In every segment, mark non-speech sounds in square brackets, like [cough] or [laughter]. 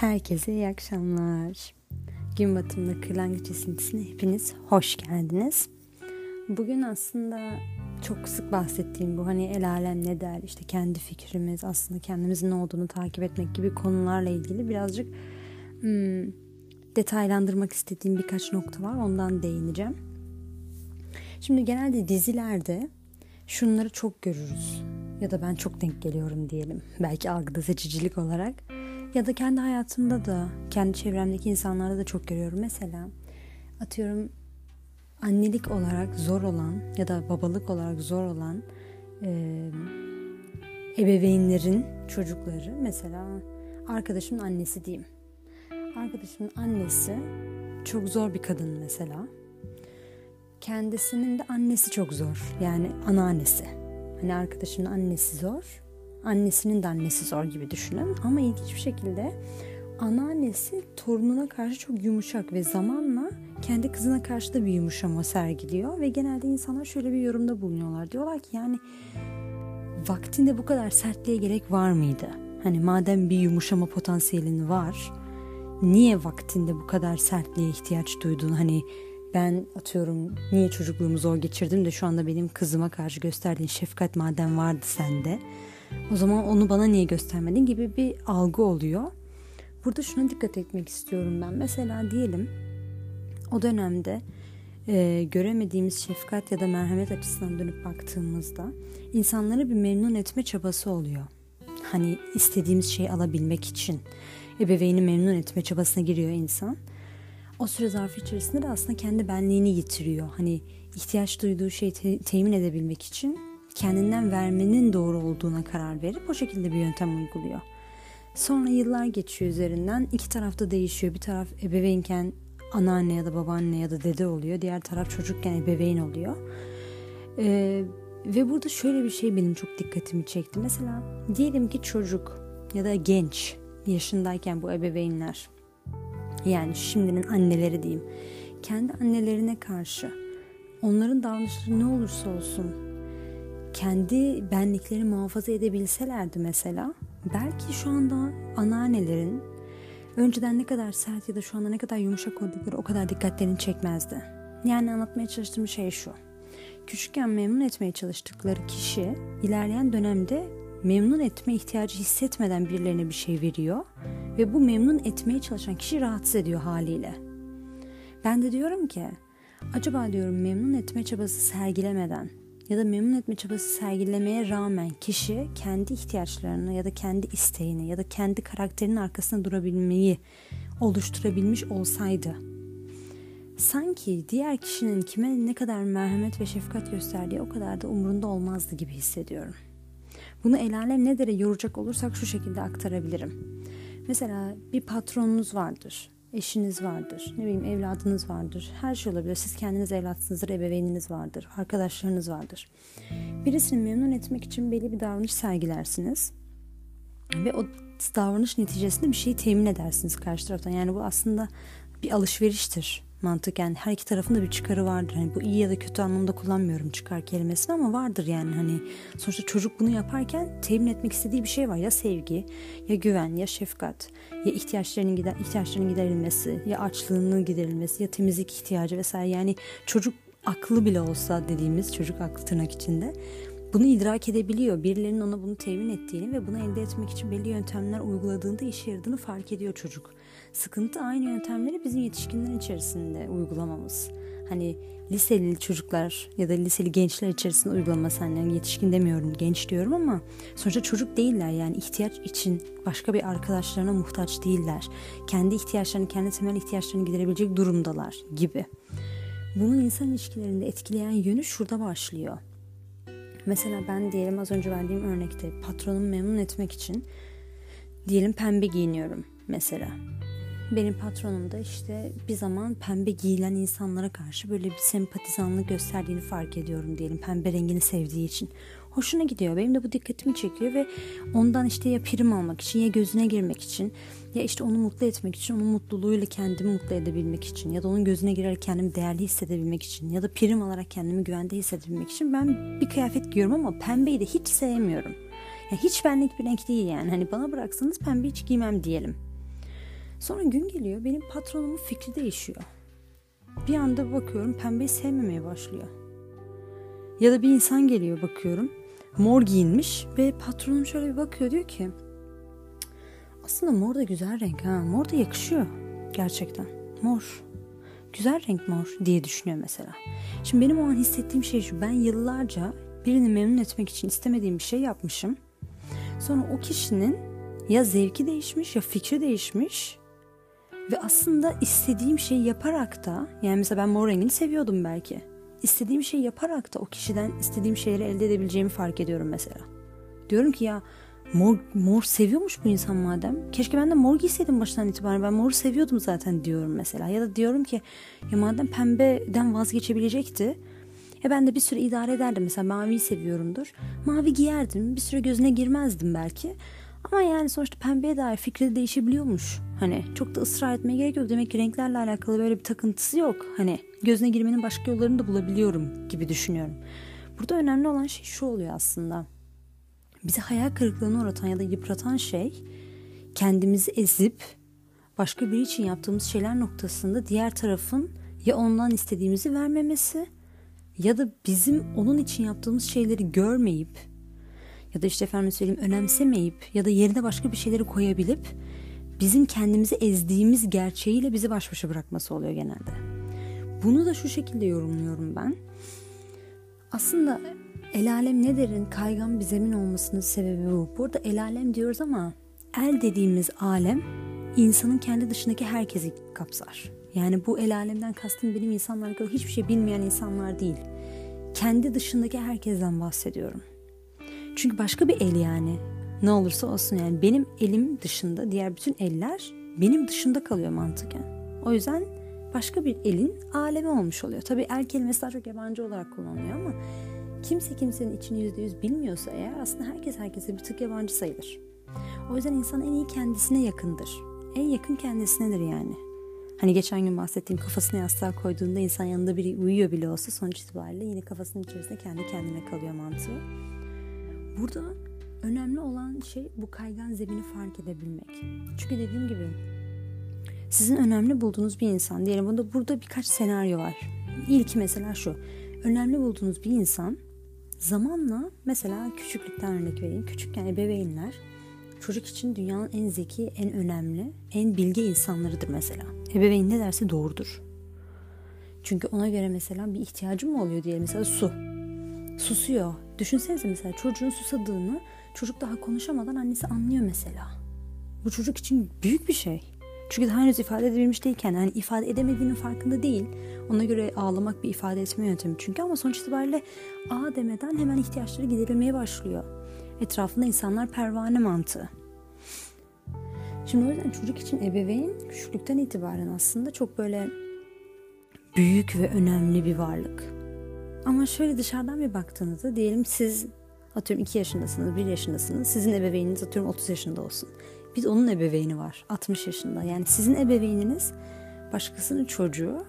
Herkese iyi akşamlar. Gün batımında kırlangıç esintisine hepiniz hoş geldiniz. Bugün aslında çok sık bahsettiğim bu hani el alem ne der işte kendi fikrimiz aslında kendimizin ne olduğunu takip etmek gibi konularla ilgili birazcık hmm, detaylandırmak istediğim birkaç nokta var ondan değineceğim. Şimdi genelde dizilerde şunları çok görürüz ya da ben çok denk geliyorum diyelim belki algıda seçicilik olarak ya da kendi hayatımda da kendi çevremdeki insanlarda da çok görüyorum. Mesela atıyorum annelik olarak zor olan ya da babalık olarak zor olan e, ebeveynlerin çocukları mesela arkadaşımın annesi diyeyim. Arkadaşımın annesi çok zor bir kadın mesela. Kendisinin de annesi çok zor. Yani anneannesi. Hani arkadaşımın annesi zor annesinin de annesi zor gibi düşünün. Ama ilginç bir şekilde anneannesi torununa karşı çok yumuşak ve zamanla kendi kızına karşı da bir yumuşama sergiliyor. Ve genelde insanlar şöyle bir yorumda bulunuyorlar. Diyorlar ki yani vaktinde bu kadar sertliğe gerek var mıydı? Hani madem bir yumuşama potansiyelin var niye vaktinde bu kadar sertliğe ihtiyaç duydun? Hani ben atıyorum niye çocukluğumu zor geçirdim de şu anda benim kızıma karşı gösterdiğin şefkat madem vardı sende o zaman onu bana niye göstermedin gibi bir algı oluyor. Burada şuna dikkat etmek istiyorum ben. Mesela diyelim o dönemde e, göremediğimiz şefkat ya da merhamet açısından dönüp baktığımızda insanları bir memnun etme çabası oluyor. Hani istediğimiz şeyi alabilmek için ebeveyni memnun etme çabasına giriyor insan. O süre zarfı içerisinde de aslında kendi benliğini yitiriyor. Hani ihtiyaç duyduğu şeyi te- temin edebilmek için kendinden vermenin doğru olduğuna karar verip o şekilde bir yöntem uyguluyor. Sonra yıllar geçiyor üzerinden. iki tarafta değişiyor. Bir taraf ebeveynken anneanne ya da babaanne ya da dede oluyor. Diğer taraf çocukken ebeveyn oluyor. Ee, ve burada şöyle bir şey benim çok dikkatimi çekti. Mesela diyelim ki çocuk ya da genç yaşındayken bu ebeveynler yani şimdinin anneleri diyeyim kendi annelerine karşı onların davranışları ne olursa olsun kendi benlikleri muhafaza edebilselerdi mesela belki şu anda anneannelerin önceden ne kadar sert ya da şu anda ne kadar yumuşak oldukları o kadar dikkatlerini çekmezdi. Yani anlatmaya çalıştığım şey şu. Küçükken memnun etmeye çalıştıkları kişi ilerleyen dönemde memnun etme ihtiyacı hissetmeden birilerine bir şey veriyor ve bu memnun etmeye çalışan kişi rahatsız ediyor haliyle. Ben de diyorum ki acaba diyorum memnun etme çabası sergilemeden ya da memnun etme çabası sergilemeye rağmen kişi kendi ihtiyaçlarını ya da kendi isteğini ya da kendi karakterinin arkasında durabilmeyi oluşturabilmiş olsaydı sanki diğer kişinin kime ne kadar merhamet ve şefkat gösterdiği o kadar da umurunda olmazdı gibi hissediyorum. Bunu el alem ne dere yoracak olursak şu şekilde aktarabilirim. Mesela bir patronunuz vardır eşiniz vardır, ne bileyim evladınız vardır. Her şey olabilir. Siz kendiniz evlatsınızdır, ebeveyniniz vardır, arkadaşlarınız vardır. Birisini memnun etmek için belli bir davranış sergilersiniz. Ve o davranış neticesinde bir şeyi temin edersiniz karşı taraftan. Yani bu aslında bir alışveriştir mantıken her iki tarafında bir çıkarı vardır. Hani bu iyi ya da kötü anlamda kullanmıyorum çıkar kelimesini ama vardır yani hani sonuçta çocuk bunu yaparken temin etmek istediği bir şey var ya sevgi ya güven ya şefkat ya ihtiyaçlarının gider ihtiyaçlarının giderilmesi ya açlığının giderilmesi ya temizlik ihtiyacı vesaire yani çocuk aklı bile olsa dediğimiz çocuk aklı tırnak içinde bunu idrak edebiliyor. Birilerinin ona bunu temin ettiğini ve bunu elde etmek için belli yöntemler uyguladığında işe yaradığını fark ediyor çocuk. Sıkıntı aynı yöntemleri bizim yetişkinler içerisinde uygulamamız. Hani liseli çocuklar ya da liseli gençler içerisinde uygulaması hani yetişkin demiyorum genç diyorum ama sonuçta çocuk değiller yani ihtiyaç için başka bir arkadaşlarına muhtaç değiller. Kendi ihtiyaçlarını kendi temel ihtiyaçlarını giderebilecek durumdalar gibi. Bunun insan ilişkilerinde etkileyen yönü şurada başlıyor. Mesela ben diyelim az önce verdiğim örnekte patronumu memnun etmek için diyelim pembe giyiniyorum mesela benim patronum da işte bir zaman pembe giyilen insanlara karşı böyle bir sempatizanlık gösterdiğini fark ediyorum diyelim. Pembe rengini sevdiği için. Hoşuna gidiyor. Benim de bu dikkatimi çekiyor ve ondan işte ya prim almak için ya gözüne girmek için ya işte onu mutlu etmek için onun mutluluğuyla kendimi mutlu edebilmek için ya da onun gözüne girerek kendimi değerli hissedebilmek için ya da prim alarak kendimi güvende hissedebilmek için ben bir kıyafet giyiyorum ama pembeyi de hiç sevmiyorum. Ya hiç benlik bir renk değil yani. Hani bana bıraksanız pembe hiç giymem diyelim. Sonra gün geliyor benim patronumun fikri değişiyor. Bir anda bakıyorum pembeyi sevmemeye başlıyor. Ya da bir insan geliyor bakıyorum mor giyinmiş ve patronum şöyle bir bakıyor diyor ki aslında mor da güzel renk ha mor da yakışıyor gerçekten mor güzel renk mor diye düşünüyor mesela. Şimdi benim o an hissettiğim şey şu ben yıllarca birini memnun etmek için istemediğim bir şey yapmışım. Sonra o kişinin ya zevki değişmiş ya fikri değişmiş ve aslında istediğim şeyi yaparak da yani mesela ben mor rengini seviyordum belki. İstediğim şeyi yaparak da o kişiden istediğim şeyleri elde edebileceğimi fark ediyorum mesela. Diyorum ki ya mor, mor seviyormuş bu insan madem. Keşke ben de mor giyseydim baştan itibaren. Ben moru seviyordum zaten diyorum mesela. Ya da diyorum ki ya madem pembeden vazgeçebilecekti. Ya ben de bir süre idare ederdim. Mesela maviyi seviyorumdur. Mavi giyerdim. Bir süre gözüne girmezdim belki. Ama yani sonuçta pembeye dair fikri de değişebiliyormuş. Hani çok da ısrar etmeye gerek yok. Demek ki renklerle alakalı böyle bir takıntısı yok. Hani gözüne girmenin başka yollarını da bulabiliyorum gibi düşünüyorum. Burada önemli olan şey şu oluyor aslında. Bizi hayal kırıklığına uğratan ya da yıpratan şey kendimizi ezip başka biri için yaptığımız şeyler noktasında diğer tarafın ya ondan istediğimizi vermemesi ya da bizim onun için yaptığımız şeyleri görmeyip ya da işte efendim söyleyeyim önemsemeyip ya da yerine başka bir şeyleri koyabilip bizim kendimizi ezdiğimiz gerçeğiyle bizi baş başa bırakması oluyor genelde. Bunu da şu şekilde yorumluyorum ben. Aslında el alem ne derin kaygan bir zemin olmasının sebebi bu. Burada el alem diyoruz ama el dediğimiz alem insanın kendi dışındaki herkesi kapsar. Yani bu el alemden kastım benim insanlar hakkında hiçbir şey bilmeyen insanlar değil. Kendi dışındaki herkesten bahsediyorum. Çünkü başka bir el yani. Ne olursa olsun yani benim elim dışında diğer bütün eller benim dışında kalıyor mantıken. O yüzden başka bir elin alemi olmuş oluyor. Tabii el kelimesi daha çok yabancı olarak kullanılıyor ama kimse kimsenin içini yüzde yüz bilmiyorsa eğer aslında herkes herkese bir tık yabancı sayılır. O yüzden insan en iyi kendisine yakındır. En yakın kendisinedir yani. Hani geçen gün bahsettiğim kafasını yastığa koyduğunda insan yanında biri uyuyor bile olsa sonuç itibariyle yine kafasının içerisinde kendi kendine kalıyor mantığı. Burada önemli olan şey bu kaygan zemini fark edebilmek. Çünkü dediğim gibi sizin önemli bulduğunuz bir insan diyelim bunda burada birkaç senaryo var. İlki mesela şu. Önemli bulduğunuz bir insan zamanla mesela küçüklükten örnek vereyim. Küçükken ebeveynler çocuk için dünyanın en zeki, en önemli, en bilge insanlarıdır mesela. Ebeveyn ne derse doğrudur. Çünkü ona göre mesela bir ihtiyacı mı oluyor diye mesela su. Susuyor. Düşünsenize mesela çocuğun susadığını çocuk daha konuşamadan annesi anlıyor mesela. Bu çocuk için büyük bir şey. Çünkü daha henüz ifade edebilmiş değilken yani ifade edemediğinin farkında değil. Ona göre ağlamak bir ifade etme yöntemi çünkü ama sonuç itibariyle a demeden hemen ihtiyaçları giderilmeye başlıyor. Etrafında insanlar pervane mantığı. Şimdi o yüzden çocuk için ebeveyn küçüklükten itibaren aslında çok böyle büyük ve önemli bir varlık. Ama şöyle dışarıdan bir baktığınızda diyelim siz atıyorum 2 yaşındasınız, 1 yaşındasınız. Sizin ebeveyniniz atıyorum 30 yaşında olsun. Bir de onun ebeveyni var 60 yaşında. Yani sizin ebeveyniniz başkasının çocuğu.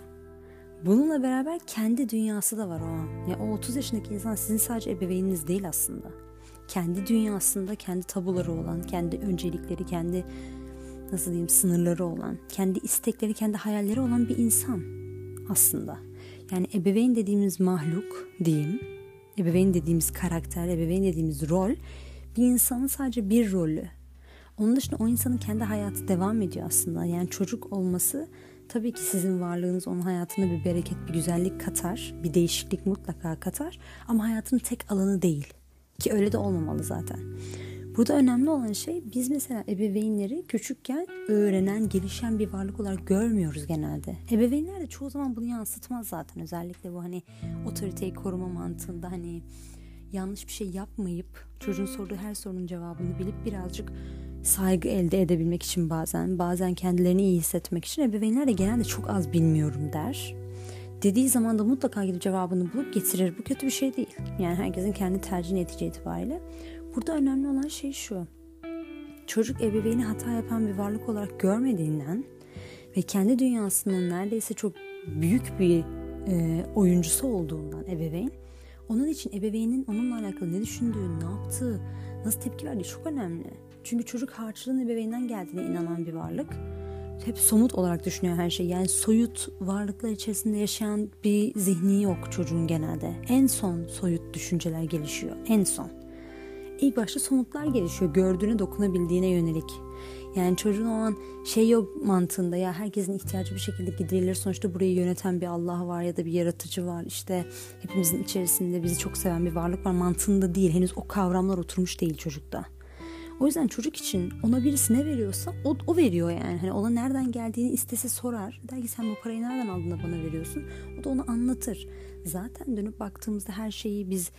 Bununla beraber kendi dünyası da var o an. Yani o 30 yaşındaki insan sizin sadece ebeveyniniz değil aslında. Kendi dünyasında kendi tabuları olan, kendi öncelikleri, kendi nasıl diyeyim sınırları olan, kendi istekleri, kendi hayalleri olan bir insan aslında. Yani ebeveyn dediğimiz mahluk diyeyim, ebeveyn dediğimiz karakter, ebeveyn dediğimiz rol bir insanın sadece bir rolü. Onun dışında o insanın kendi hayatı devam ediyor aslında. Yani çocuk olması tabii ki sizin varlığınız onun hayatına bir bereket, bir güzellik katar, bir değişiklik mutlaka katar ama hayatın tek alanı değil. Ki öyle de olmamalı zaten. Burada önemli olan şey biz mesela ebeveynleri küçükken öğrenen, gelişen bir varlık olarak görmüyoruz genelde. Ebeveynler de çoğu zaman bunu yansıtmaz zaten. Özellikle bu hani otoriteyi koruma mantığında hani yanlış bir şey yapmayıp çocuğun sorduğu her sorunun cevabını bilip birazcık saygı elde edebilmek için bazen bazen kendilerini iyi hissetmek için ebeveynler de genelde çok az bilmiyorum der. Dediği zaman da mutlaka gidip cevabını bulup getirir. Bu kötü bir şey değil. Yani herkesin kendi tercih netice itibariyle. Burada önemli olan şey şu. Çocuk ebeveyni hata yapan bir varlık olarak görmediğinden ve kendi dünyasının neredeyse çok büyük bir e, oyuncusu olduğundan ebeveyn onun için ebeveynin onunla alakalı ne düşündüğü, ne yaptığı, nasıl tepki verdiği çok önemli. Çünkü çocuk harçlığın ebeveynden geldiğine inanan bir varlık. hep somut olarak düşünüyor her şey. Yani soyut varlıklar içerisinde yaşayan bir zihni yok çocuğun genelde. En son soyut düşünceler gelişiyor. En son. İlk başta somutlar gelişiyor. Gördüğüne dokunabildiğine yönelik. Yani çocuğun o an şey yok mantığında ya herkesin ihtiyacı bir şekilde giderilir. Sonuçta burayı yöneten bir Allah var ya da bir yaratıcı var. İşte hepimizin içerisinde bizi çok seven bir varlık var mantığında değil. Henüz o kavramlar oturmuş değil çocukta. O yüzden çocuk için ona birisi ne veriyorsa o, o veriyor yani. Hani ona nereden geldiğini istese sorar. Der ki sen bu parayı nereden aldın da bana veriyorsun? O da onu anlatır. Zaten dönüp baktığımızda her şeyi biz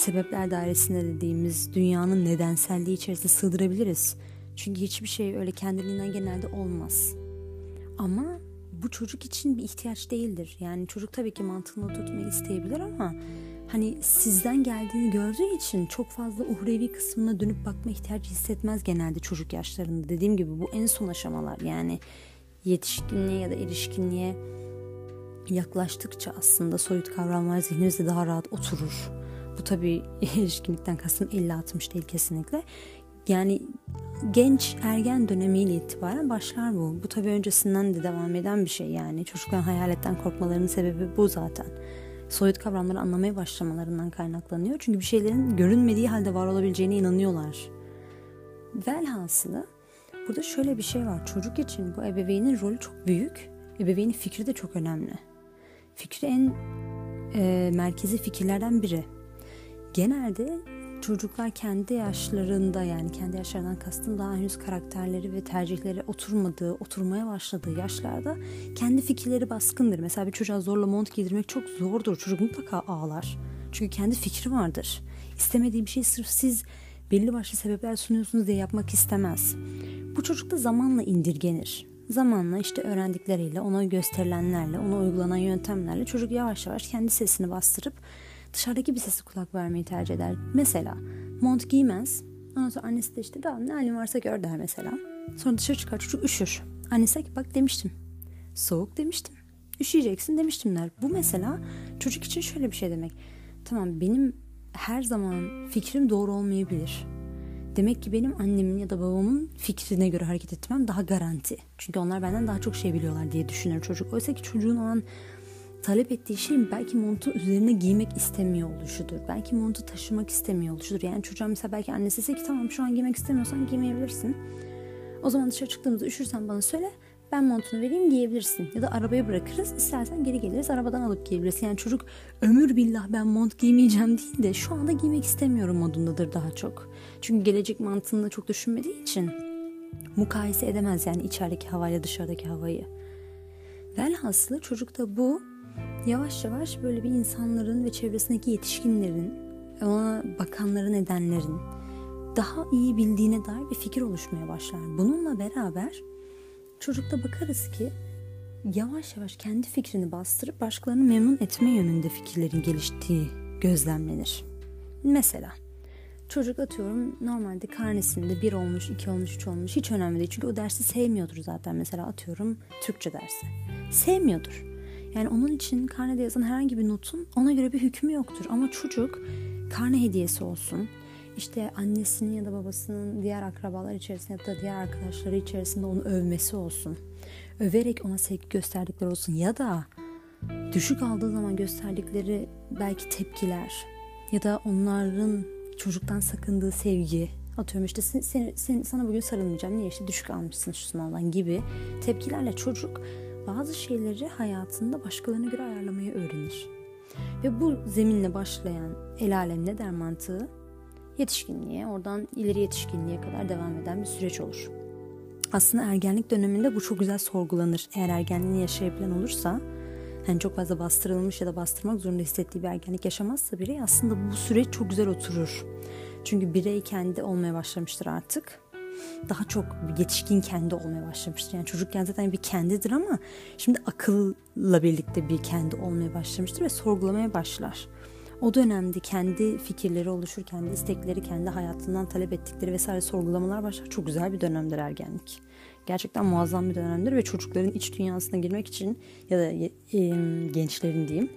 sebepler dairesinde dediğimiz dünyanın nedenselliği içerisinde sığdırabiliriz. Çünkü hiçbir şey öyle kendiliğinden genelde olmaz. Ama bu çocuk için bir ihtiyaç değildir. Yani çocuk tabii ki mantığını oturtmayı isteyebilir ama hani sizden geldiğini gördüğü için çok fazla uhrevi kısmına dönüp bakma ihtiyacı hissetmez genelde çocuk yaşlarında. Dediğim gibi bu en son aşamalar yani yetişkinliğe ya da erişkinliğe yaklaştıkça aslında soyut kavramlar zihnimizde daha rahat oturur. Bu tabii [laughs] erişkinlikten kastım 50-60 değil kesinlikle. Yani genç ergen dönemiyle itibaren başlar bu. Bu tabii öncesinden de devam eden bir şey yani. Çocukların hayaletten korkmalarının sebebi bu zaten. Soyut kavramları anlamaya başlamalarından kaynaklanıyor. Çünkü bir şeylerin görünmediği halde var olabileceğine inanıyorlar. Velhasılı burada şöyle bir şey var. Çocuk için bu ebeveynin rolü çok büyük. Ebeveynin fikri de çok önemli. Fikri en e, merkezi fikirlerden biri. Genelde çocuklar kendi yaşlarında yani kendi yaşlarından kastım daha henüz karakterleri ve tercihleri oturmadığı, oturmaya başladığı yaşlarda kendi fikirleri baskındır. Mesela bir çocuğa zorla mont giydirmek çok zordur. Çocuk mutlaka ağlar. Çünkü kendi fikri vardır. İstemediği bir şey sırf siz belli başlı sebepler sunuyorsunuz diye yapmak istemez. Bu çocuk da zamanla indirgenir. Zamanla işte öğrendikleriyle, ona gösterilenlerle, ona uygulanan yöntemlerle çocuk yavaş yavaş kendi sesini bastırıp dışarıdaki bir sesi kulak vermeyi tercih eder. Mesela mont giymez. Ondan sonra annesi de işte tamam ne halin varsa gör der mesela. Sonra dışarı çıkar çocuk üşür. Annesi ki bak demiştim. Soğuk demiştim. Üşüyeceksin demiştim der. Bu mesela çocuk için şöyle bir şey demek. Tamam benim her zaman fikrim doğru olmayabilir. Demek ki benim annemin ya da babamın fikrine göre hareket etmem daha garanti. Çünkü onlar benden daha çok şey biliyorlar diye düşünür çocuk. Oysa ki çocuğun o an talep ettiği şey belki montu üzerine giymek istemiyor oluşudur. Belki montu taşımak istemiyor oluşudur. Yani çocuğa mesela belki annesi ise ki tamam şu an giymek istemiyorsan giymeyebilirsin. O zaman dışarı çıktığımızda üşürsen bana söyle ben montunu vereyim giyebilirsin. Ya da arabaya bırakırız istersen geri geliriz arabadan alıp giyebilirsin. Yani çocuk ömür billah ben mont giymeyeceğim değil de şu anda giymek istemiyorum modundadır daha çok. Çünkü gelecek mantığını da çok düşünmediği için mukayese edemez yani içerideki havayla dışarıdaki havayı. Velhasılı çocukta bu yavaş yavaş böyle bir insanların ve çevresindeki yetişkinlerin, ona bakanların, edenlerin daha iyi bildiğine dair bir fikir oluşmaya başlar. Bununla beraber çocukta bakarız ki yavaş yavaş kendi fikrini bastırıp başkalarını memnun etme yönünde fikirlerin geliştiği gözlemlenir. Mesela çocuk atıyorum normalde karnesinde bir olmuş, iki olmuş, üç olmuş hiç önemli değil. Çünkü o dersi sevmiyordur zaten mesela atıyorum Türkçe dersi. Sevmiyordur. Yani onun için karnede yazan herhangi bir notun ona göre bir hükmü yoktur. Ama çocuk karne hediyesi olsun, işte annesinin ya da babasının diğer akrabalar içerisinde ya da diğer arkadaşları içerisinde onu övmesi olsun. Överek ona sevgi gösterdikleri olsun ya da düşük aldığı zaman gösterdikleri belki tepkiler ya da onların çocuktan sakındığı sevgi atıyorum işte sen, sen, sana bugün sarılmayacağım niye işte düşük almışsın şu sınavdan gibi tepkilerle çocuk bazı şeyleri hayatında başkalarına göre ayarlamayı öğrenir. Ve bu zeminle başlayan el alem ne der mantığı yetişkinliğe oradan ileri yetişkinliğe kadar devam eden bir süreç olur. Aslında ergenlik döneminde bu çok güzel sorgulanır. Eğer ergenliğini yaşayabilen olursa yani çok fazla bastırılmış ya da bastırmak zorunda hissettiği bir ergenlik yaşamazsa birey aslında bu süreç çok güzel oturur. Çünkü birey kendi olmaya başlamıştır artık daha çok yetişkin kendi olmaya başlamıştır. Yani çocukken zaten bir kendidir ama şimdi akılla birlikte bir kendi olmaya başlamıştır ve sorgulamaya başlar. O dönemde kendi fikirleri oluşur, kendi istekleri, kendi hayatından talep ettikleri vesaire sorgulamalar başlar. Çok güzel bir dönemdir ergenlik. Gerçekten muazzam bir dönemdir ve çocukların iç dünyasına girmek için ya da e, gençlerin diyeyim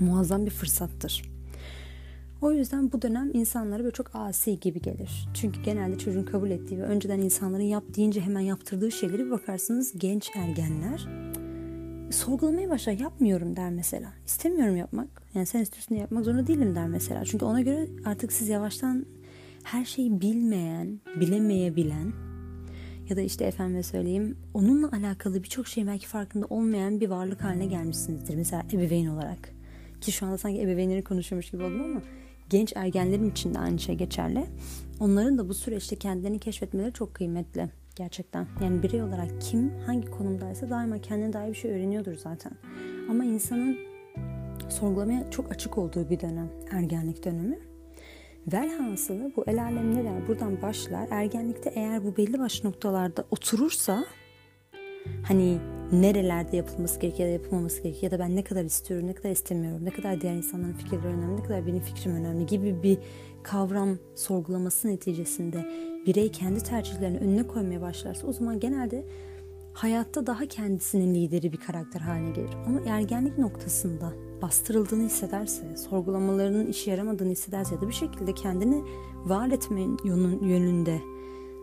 muazzam bir fırsattır. O yüzden bu dönem insanlara böyle çok asi gibi gelir. Çünkü genelde çocuğun kabul ettiği ve önceden insanların yap deyince hemen yaptırdığı şeyleri bir bakarsınız genç ergenler sorgulamaya başlar. Yapmıyorum der mesela. İstemiyorum yapmak. Yani sen istiyorsun yapmak zorunda değilim der mesela. Çünkü ona göre artık siz yavaştan her şeyi bilmeyen, bilemeyebilen ya da işte efendime söyleyeyim onunla alakalı birçok şey belki farkında olmayan bir varlık haline gelmişsinizdir. Mesela ebeveyn olarak. Ki şu anda sanki ebeveynleri konuşuyormuş gibi oldum ama genç ergenlerin için de aynı şey geçerli. Onların da bu süreçte kendilerini keşfetmeleri çok kıymetli gerçekten. Yani birey olarak kim hangi konumdaysa daima kendine dair bir şey öğreniyordur zaten. Ama insanın sorgulamaya çok açık olduğu bir dönem ergenlik dönemi. Velhasılı bu el alem ne der buradan başlar. Ergenlikte eğer bu belli başlı noktalarda oturursa hani nerelerde yapılması gerekiyor ya da yapılmaması gerekiyor ya da ben ne kadar istiyorum, ne kadar istemiyorum, ne kadar diğer insanların fikirleri önemli, ne kadar benim fikrim önemli gibi bir kavram sorgulaması neticesinde birey kendi tercihlerini önüne koymaya başlarsa o zaman genelde hayatta daha kendisinin lideri bir karakter haline gelir. Ama ergenlik noktasında bastırıldığını hissederse, sorgulamalarının işe yaramadığını hissederse ya da bir şekilde kendini var etme yönünde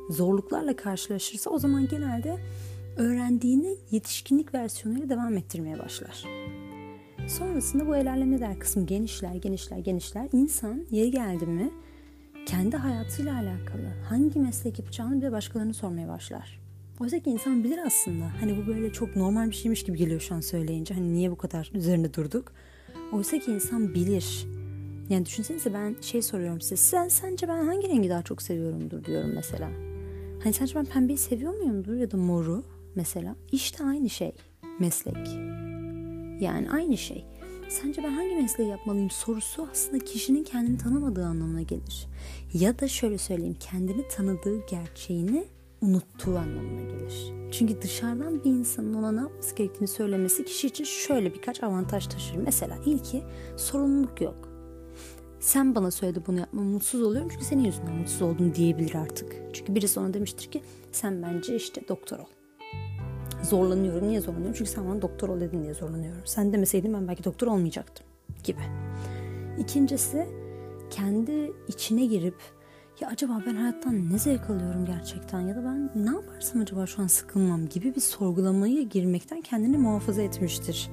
zorluklarla karşılaşırsa o zaman genelde öğrendiğini yetişkinlik versiyonuyla devam ettirmeye başlar. Sonrasında bu ne der kısmı genişler, genişler, genişler. İnsan yeri geldi mi kendi hayatıyla alakalı hangi meslek yapacağını bile başkalarını sormaya başlar. Oysa ki insan bilir aslında. Hani bu böyle çok normal bir şeymiş gibi geliyor şu an söyleyince. Hani niye bu kadar üzerinde durduk? Oysa ki insan bilir. Yani düşünsenize ben şey soruyorum size. Sen sence ben hangi rengi daha çok seviyorumdur diyorum mesela. Hani sence ben pembeyi seviyor muyumdur ya da moru mesela. İşte aynı şey meslek. Yani aynı şey. Sence ben hangi mesleği yapmalıyım sorusu aslında kişinin kendini tanımadığı anlamına gelir. Ya da şöyle söyleyeyim kendini tanıdığı gerçeğini unuttuğu anlamına gelir. Çünkü dışarıdan bir insanın ona ne yapması gerektiğini söylemesi kişi için şöyle birkaç avantaj taşır. Mesela ilki sorumluluk yok. Sen bana söyledi bunu yapmam mutsuz oluyorum çünkü senin yüzünden mutsuz oldum diyebilir artık. Çünkü birisi ona demiştir ki sen bence işte doktor ol. Zorlanıyorum. Niye zorlanıyorum? Çünkü sen bana doktor ol dedin diye zorlanıyorum. Sen demeseydin ben belki doktor olmayacaktım gibi. İkincisi kendi içine girip ya acaba ben hayattan ne zevk alıyorum gerçekten ya da ben ne yaparsam acaba şu an sıkılmam gibi bir sorgulamayı girmekten kendini muhafaza etmiştir.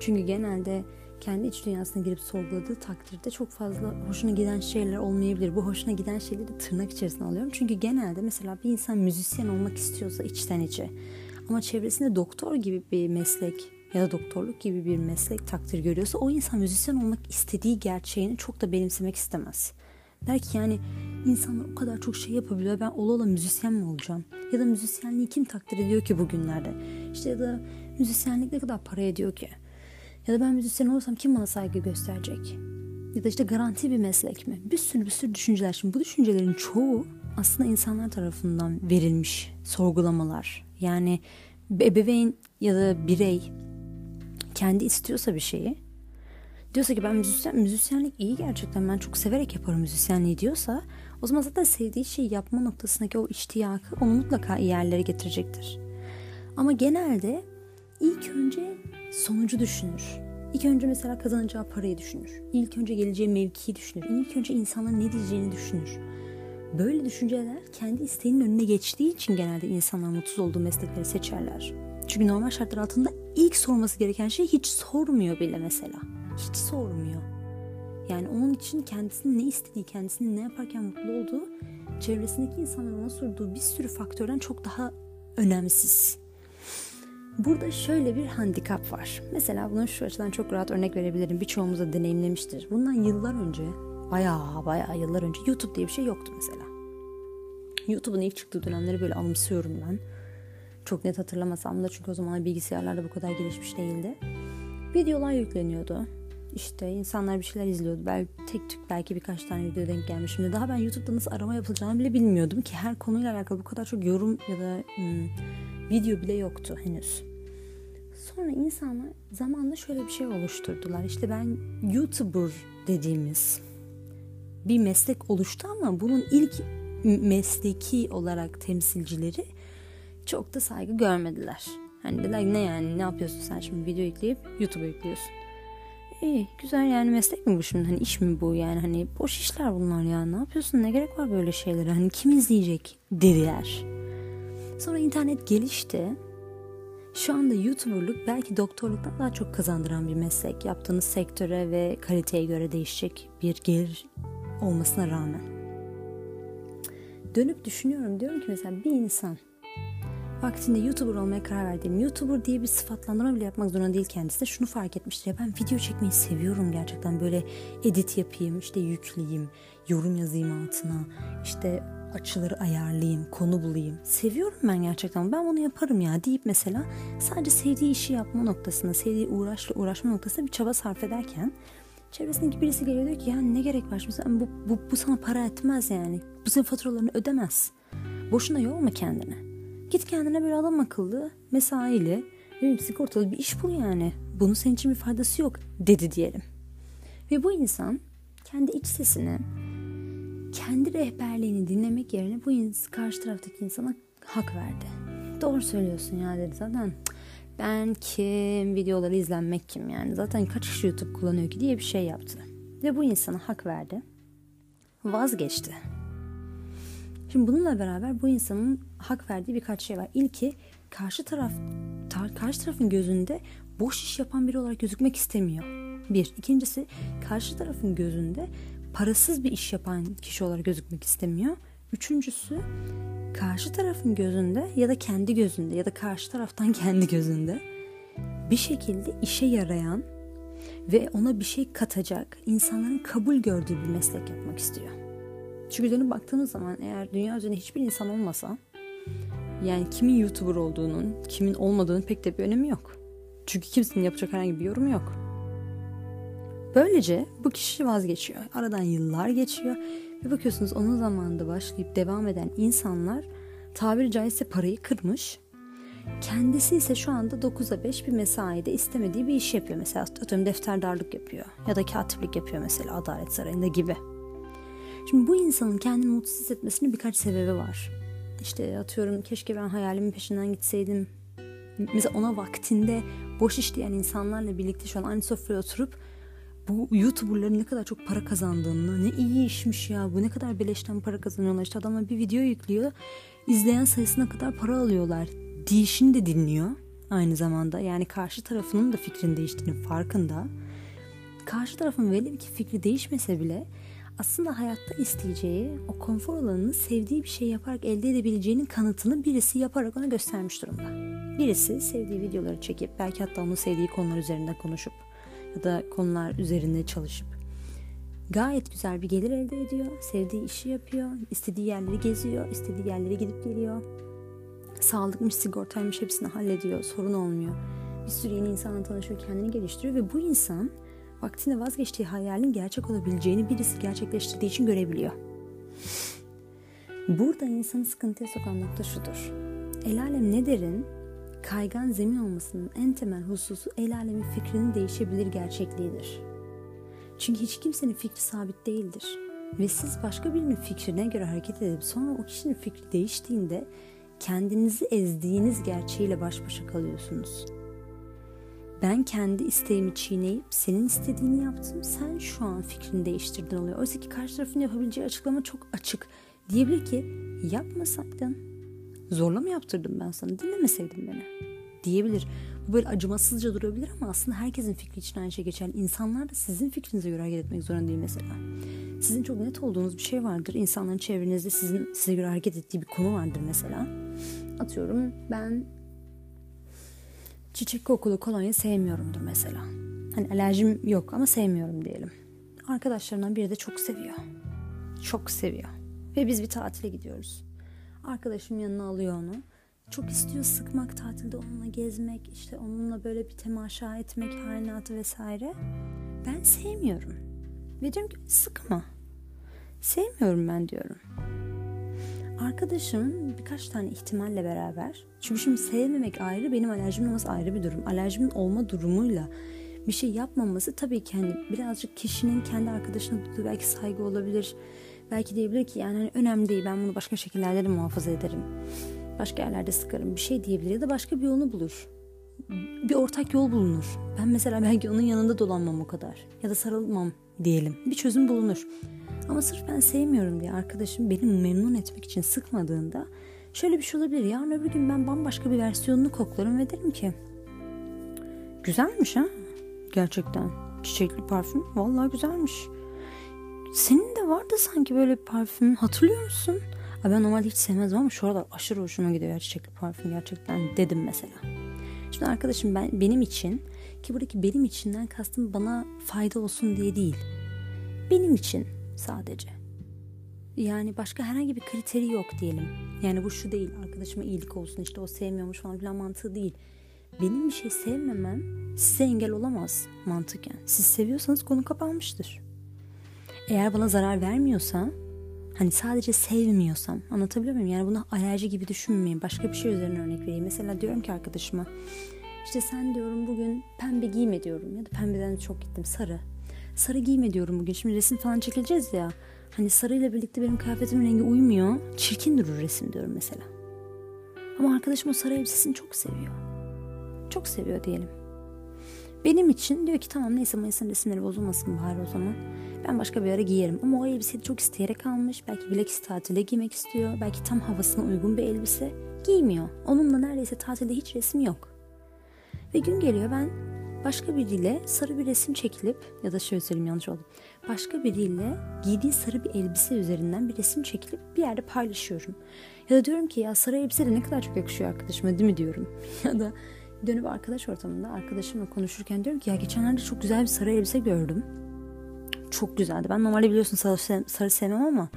Çünkü genelde kendi iç dünyasına girip sorguladığı takdirde çok fazla hoşuna giden şeyler olmayabilir. Bu hoşuna giden şeyleri tırnak içerisine alıyorum. Çünkü genelde mesela bir insan müzisyen olmak istiyorsa içten içe ama çevresinde doktor gibi bir meslek ya da doktorluk gibi bir meslek takdir görüyorsa o insan müzisyen olmak istediği gerçeğini çok da benimsemek istemez. Der ki yani insanlar o kadar çok şey yapabiliyor ben ola ola müzisyen mi olacağım? Ya da müzisyenliği kim takdir ediyor ki bugünlerde? İşte ya da müzisyenlik ne kadar para ediyor ki? Ya da ben müzisyen olursam kim bana saygı gösterecek? Ya da işte garanti bir meslek mi? Bir sürü bir sürü düşünceler. Şimdi bu düşüncelerin çoğu aslında insanlar tarafından verilmiş sorgulamalar. Yani ebeveyn ya da birey kendi istiyorsa bir şeyi diyorsa ki ben müzisyen, müzisyenlik iyi gerçekten ben çok severek yaparım müzisyenliği diyorsa o zaman zaten sevdiği şeyi yapma noktasındaki o iştiyakı onu mutlaka iyi yerlere getirecektir. Ama genelde ilk önce sonucu düşünür. İlk önce mesela kazanacağı parayı düşünür. İlk önce geleceği mevkiyi düşünür. İlk önce insanların ne diyeceğini düşünür. Böyle düşünceler kendi isteğinin önüne geçtiği için genelde insanlar mutsuz olduğu meslekleri seçerler. Çünkü normal şartlar altında ilk sorması gereken şey hiç sormuyor bile mesela. Hiç sormuyor. Yani onun için kendisinin ne istediği, kendisinin ne yaparken mutlu olduğu, çevresindeki insanların ona sorduğu bir sürü faktörden çok daha önemsiz. Burada şöyle bir handikap var. Mesela bunu şu açıdan çok rahat örnek verebilirim. Birçoğumuz da deneyimlemiştir. Bundan yıllar önce, bayağı bayağı yıllar önce YouTube diye bir şey yoktu mesela. YouTube'un ilk çıktığı dönemleri böyle anımsıyorum ben. Çok net hatırlamasam da çünkü o zamanlar bilgisayarlar da bu kadar gelişmiş değildi. Videolar yükleniyordu. İşte insanlar bir şeyler izliyordu. Belki tek tük belki birkaç tane video denk gelmişimdi. Daha ben YouTube'da nasıl arama yapılacağını bile bilmiyordum ki her konuyla alakalı bu kadar çok yorum ya da hmm, video bile yoktu henüz. Sonra insanlar zamanla şöyle bir şey oluşturdular. İşte ben YouTuber dediğimiz bir meslek oluştu ama bunun ilk mesleki olarak temsilcileri çok da saygı görmediler. Hani dediler ne yani ne yapıyorsun sen şimdi video yükleyip YouTube'a yüklüyorsun. İyi güzel yani meslek mi bu şimdi hani iş mi bu yani hani boş işler bunlar ya ne yapıyorsun ne gerek var böyle şeylere hani kim izleyecek dediler. Sonra internet gelişti. Şu anda YouTuber'lık belki doktorluktan daha çok kazandıran bir meslek. Yaptığınız sektöre ve kaliteye göre değişecek bir gelir olmasına rağmen. Dönüp düşünüyorum. Diyorum ki mesela bir insan vaktinde YouTuber olmaya karar verdiğim YouTuber diye bir sıfatlandırma bile yapmak zorunda değil kendisi de. Şunu fark etmiştir. Ya ben video çekmeyi seviyorum gerçekten. Böyle edit yapayım işte yükleyeyim yorum yazayım altına işte açıları ayarlayayım konu bulayım. Seviyorum ben gerçekten ben bunu yaparım ya deyip mesela sadece sevdiği işi yapma noktasında sevdiği uğraşla uğraşma noktasında bir çaba sarf ederken çevresindeki birisi geliyor diyor ki yani ne gerek var şimdi bu, bu, bu sana para etmez yani bu senin faturalarını ödemez boşuna yorma kendini Git kendine bir adam akıllı, mesaili, benim sigortalı bir iş bul yani. Bunun senin için bir faydası yok dedi diyelim. Ve bu insan kendi iç sesini, kendi rehberliğini dinlemek yerine bu karşı taraftaki insana hak verdi. Doğru söylüyorsun ya dedi zaten. Ben kim, videoları izlenmek kim yani. Zaten kaç kişi YouTube kullanıyor ki diye bir şey yaptı. Ve bu insana hak verdi. Vazgeçti. Şimdi bununla beraber bu insanın hak verdiği birkaç şey var. İlki karşı taraf tar, karşı tarafın gözünde boş iş yapan biri olarak gözükmek istemiyor. Bir. İkincisi karşı tarafın gözünde parasız bir iş yapan kişi olarak gözükmek istemiyor. Üçüncüsü karşı tarafın gözünde ya da kendi gözünde ya da karşı taraftan [laughs] kendi gözünde bir şekilde işe yarayan ve ona bir şey katacak insanların kabul gördüğü bir meslek yapmak istiyor. Çünkü dönüp baktığımız zaman eğer dünya üzerinde hiçbir insan olmasa yani kimin YouTuber olduğunun, kimin olmadığının pek de bir önemi yok. Çünkü kimsenin yapacak herhangi bir yorum yok. Böylece bu kişi vazgeçiyor. Aradan yıllar geçiyor ve bakıyorsunuz onun zamanında başlayıp devam eden insanlar tabiri caizse parayı kırmış. Kendisi ise şu anda 9'a 5 bir mesaide istemediği bir iş yapıyor. Mesela atıyorum defterdarlık yapıyor ya da katiplik yapıyor mesela Adalet Sarayı'nda gibi. Şimdi bu insanın kendini mutsuz hissetmesinin birkaç sebebi var. İşte atıyorum keşke ben hayalimin peşinden gitseydim. Mesela ona vaktinde boş iş diyen insanlarla birlikte şu an aynı sofraya oturup bu YouTuber'ların ne kadar çok para kazandığını, ne iyi işmiş ya, bu ne kadar beleşten para kazanıyorlar. İşte adamlar bir video yüklüyor, izleyen sayısına kadar para alıyorlar. Dişini de dinliyor aynı zamanda. Yani karşı tarafının da fikrin değiştiğinin farkında. Karşı tarafın velev ki fikri değişmese bile aslında hayatta isteyeceği, o konfor alanını sevdiği bir şey yaparak elde edebileceğinin kanıtını birisi yaparak ona göstermiş durumda. Birisi sevdiği videoları çekip belki hatta onun sevdiği konular üzerinde konuşup ya da konular üzerinde çalışıp gayet güzel bir gelir elde ediyor. Sevdiği işi yapıyor, istediği yerleri geziyor, istediği yerlere gidip geliyor. Sağlıkmış, sigortaymış hepsini hallediyor, sorun olmuyor. Bir sürü yeni insanla tanışıyor, kendini geliştiriyor ve bu insan vaktinde vazgeçtiği hayalin gerçek olabileceğini birisi gerçekleştirdiği için görebiliyor. Burada insanı sıkıntıya sokan nokta şudur. El alem ne derin? Kaygan zemin olmasının en temel hususu el alemin fikrinin değişebilir gerçekliğidir. Çünkü hiç kimsenin fikri sabit değildir. Ve siz başka birinin fikrine göre hareket edip sonra o kişinin fikri değiştiğinde kendinizi ezdiğiniz gerçeğiyle baş başa kalıyorsunuz. Ben kendi isteğimi çiğneyip senin istediğini yaptım. Sen şu an fikrini değiştirdin oluyor. Oysa ki karşı tarafın yapabileceği açıklama çok açık. Diyebilir ki yapmasaydın. Zorla mı yaptırdım ben sana? Dinlemeseydin beni. Diyebilir. Bu böyle acımasızca durabilir ama aslında herkesin fikri için aynı şey geçer. İnsanlar da sizin fikrinize göre hareket etmek zorunda değil mesela. Sizin çok net olduğunuz bir şey vardır. İnsanların çevrenizde sizin size göre hareket ettiği bir konu vardır mesela. Atıyorum ben çiçek kokulu kolonya sevmiyorumdur mesela. Hani alerjim yok ama sevmiyorum diyelim. Arkadaşlarından biri de çok seviyor. Çok seviyor. Ve biz bir tatile gidiyoruz. Arkadaşım yanına alıyor onu. Çok istiyor sıkmak tatilde onunla gezmek, işte onunla böyle bir temaşa etmek, harinatı vesaire. Ben sevmiyorum. Ve diyorum ki sıkma. Sevmiyorum ben diyorum. Arkadaşım birkaç tane ihtimalle beraber çünkü şimdi sevmemek ayrı benim alerjimin olması ayrı bir durum. Alerjimin olma durumuyla bir şey yapmaması tabii ki hani birazcık kişinin kendi arkadaşına duyduğu belki saygı olabilir. Belki diyebilir ki yani hani önemli değil ben bunu başka şekillerde de muhafaza ederim. Başka yerlerde sıkarım bir şey diyebilir ya da başka bir yolunu bulur. bir ortak yol bulunur. Ben mesela belki onun yanında dolanmam o kadar. Ya da sarılmam diyelim. Bir çözüm bulunur. Ama sırf ben sevmiyorum diye arkadaşım beni memnun etmek için sıkmadığında şöyle bir şey olabilir. Yarın öbür gün ben bambaşka bir versiyonunu koklarım ve derim ki güzelmiş ha gerçekten çiçekli parfüm vallahi güzelmiş. Senin de vardı sanki böyle bir parfüm hatırlıyor musun? Abi ben normalde hiç sevmezdim ama şu arada aşırı hoşuma gidiyor ya çiçekli parfüm gerçekten dedim mesela. Şimdi arkadaşım ben benim için ki buradaki benim içinden kastım bana fayda olsun diye değil. Benim için sadece. Yani başka herhangi bir kriteri yok diyelim. Yani bu şu değil arkadaşıma iyilik olsun işte o sevmiyormuş falan filan mantığı değil. Benim bir şey sevmemem size engel olamaz mantıken. Siz seviyorsanız konu kapanmıştır. Eğer bana zarar vermiyorsa hani sadece sevmiyorsam anlatabiliyor muyum? Yani bunu alerji gibi düşünmeyin. Başka bir şey üzerine örnek vereyim. Mesela diyorum ki arkadaşıma işte sen diyorum bugün pembe giyme diyorum ya da pembeden çok gittim sarı. Sarı giyme diyorum bugün. Şimdi resim falan çekileceğiz ya. Hani sarıyla birlikte benim kıyafetimin rengi uymuyor. Çirkin durur resim diyorum mesela. Ama arkadaşım o sarı elbisesini çok seviyor. Çok seviyor diyelim. Benim için diyor ki tamam neyse Mayıs'ın resimleri bozulmasın bari o zaman. Ben başka bir ara giyerim. Ama o elbiseyi çok isteyerek almış. Belki bilekis tatilde giymek istiyor. Belki tam havasına uygun bir elbise. Giymiyor. Onunla neredeyse tatilde hiç resim yok. Ve gün geliyor ben başka biriyle sarı bir resim çekilip ya da şöyle söyleyeyim yanlış oldu. Başka biriyle giydiği sarı bir elbise üzerinden bir resim çekilip bir yerde paylaşıyorum. Ya da diyorum ki ya sarı elbise de ne kadar çok yakışıyor arkadaşıma değil mi diyorum. [laughs] Ya da dönüp arkadaş ortamında arkadaşımla konuşurken diyorum ki ya geçenlerde çok güzel bir sarı elbise gördüm. Çok güzeldi. Ben normalde biliyorsun sarı, sarı sevmem ama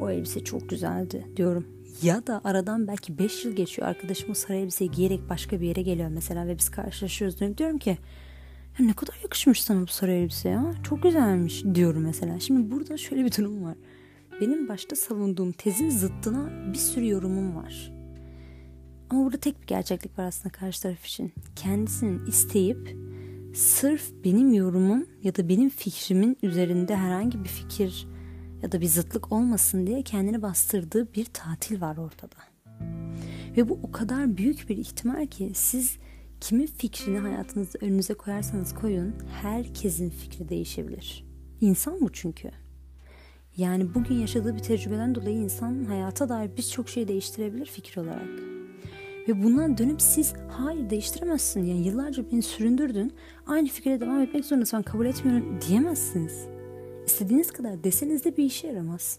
o elbise çok güzeldi diyorum. Ya da aradan belki 5 yıl geçiyor arkadaşım o sarı elbiseyi giyerek başka bir yere geliyor mesela ve biz karşılaşıyoruz. Dönüp diyorum ki ya ne kadar yakışmış sana bu sarı elbise ya. Çok güzelmiş diyorum mesela. Şimdi burada şöyle bir durum var. Benim başta savunduğum tezin zıttına bir sürü yorumum var. Ama burada tek bir gerçeklik var aslında karşı taraf için. Kendisinin isteyip sırf benim yorumum ya da benim fikrimin üzerinde herhangi bir fikir ya da bir zıtlık olmasın diye kendini bastırdığı bir tatil var ortada. Ve bu o kadar büyük bir ihtimal ki siz kimin fikrini hayatınızda önünüze koyarsanız koyun herkesin fikri değişebilir. İnsan bu çünkü. Yani bugün yaşadığı bir tecrübeden dolayı insan hayata dair birçok şey değiştirebilir fikir olarak. Ve bundan dönüp siz hayır değiştiremezsin. Yani yıllarca beni süründürdün. Aynı fikre devam etmek zorundasın. Kabul etmiyorum diyemezsiniz. İstediğiniz kadar deseniz de bir işe yaramaz.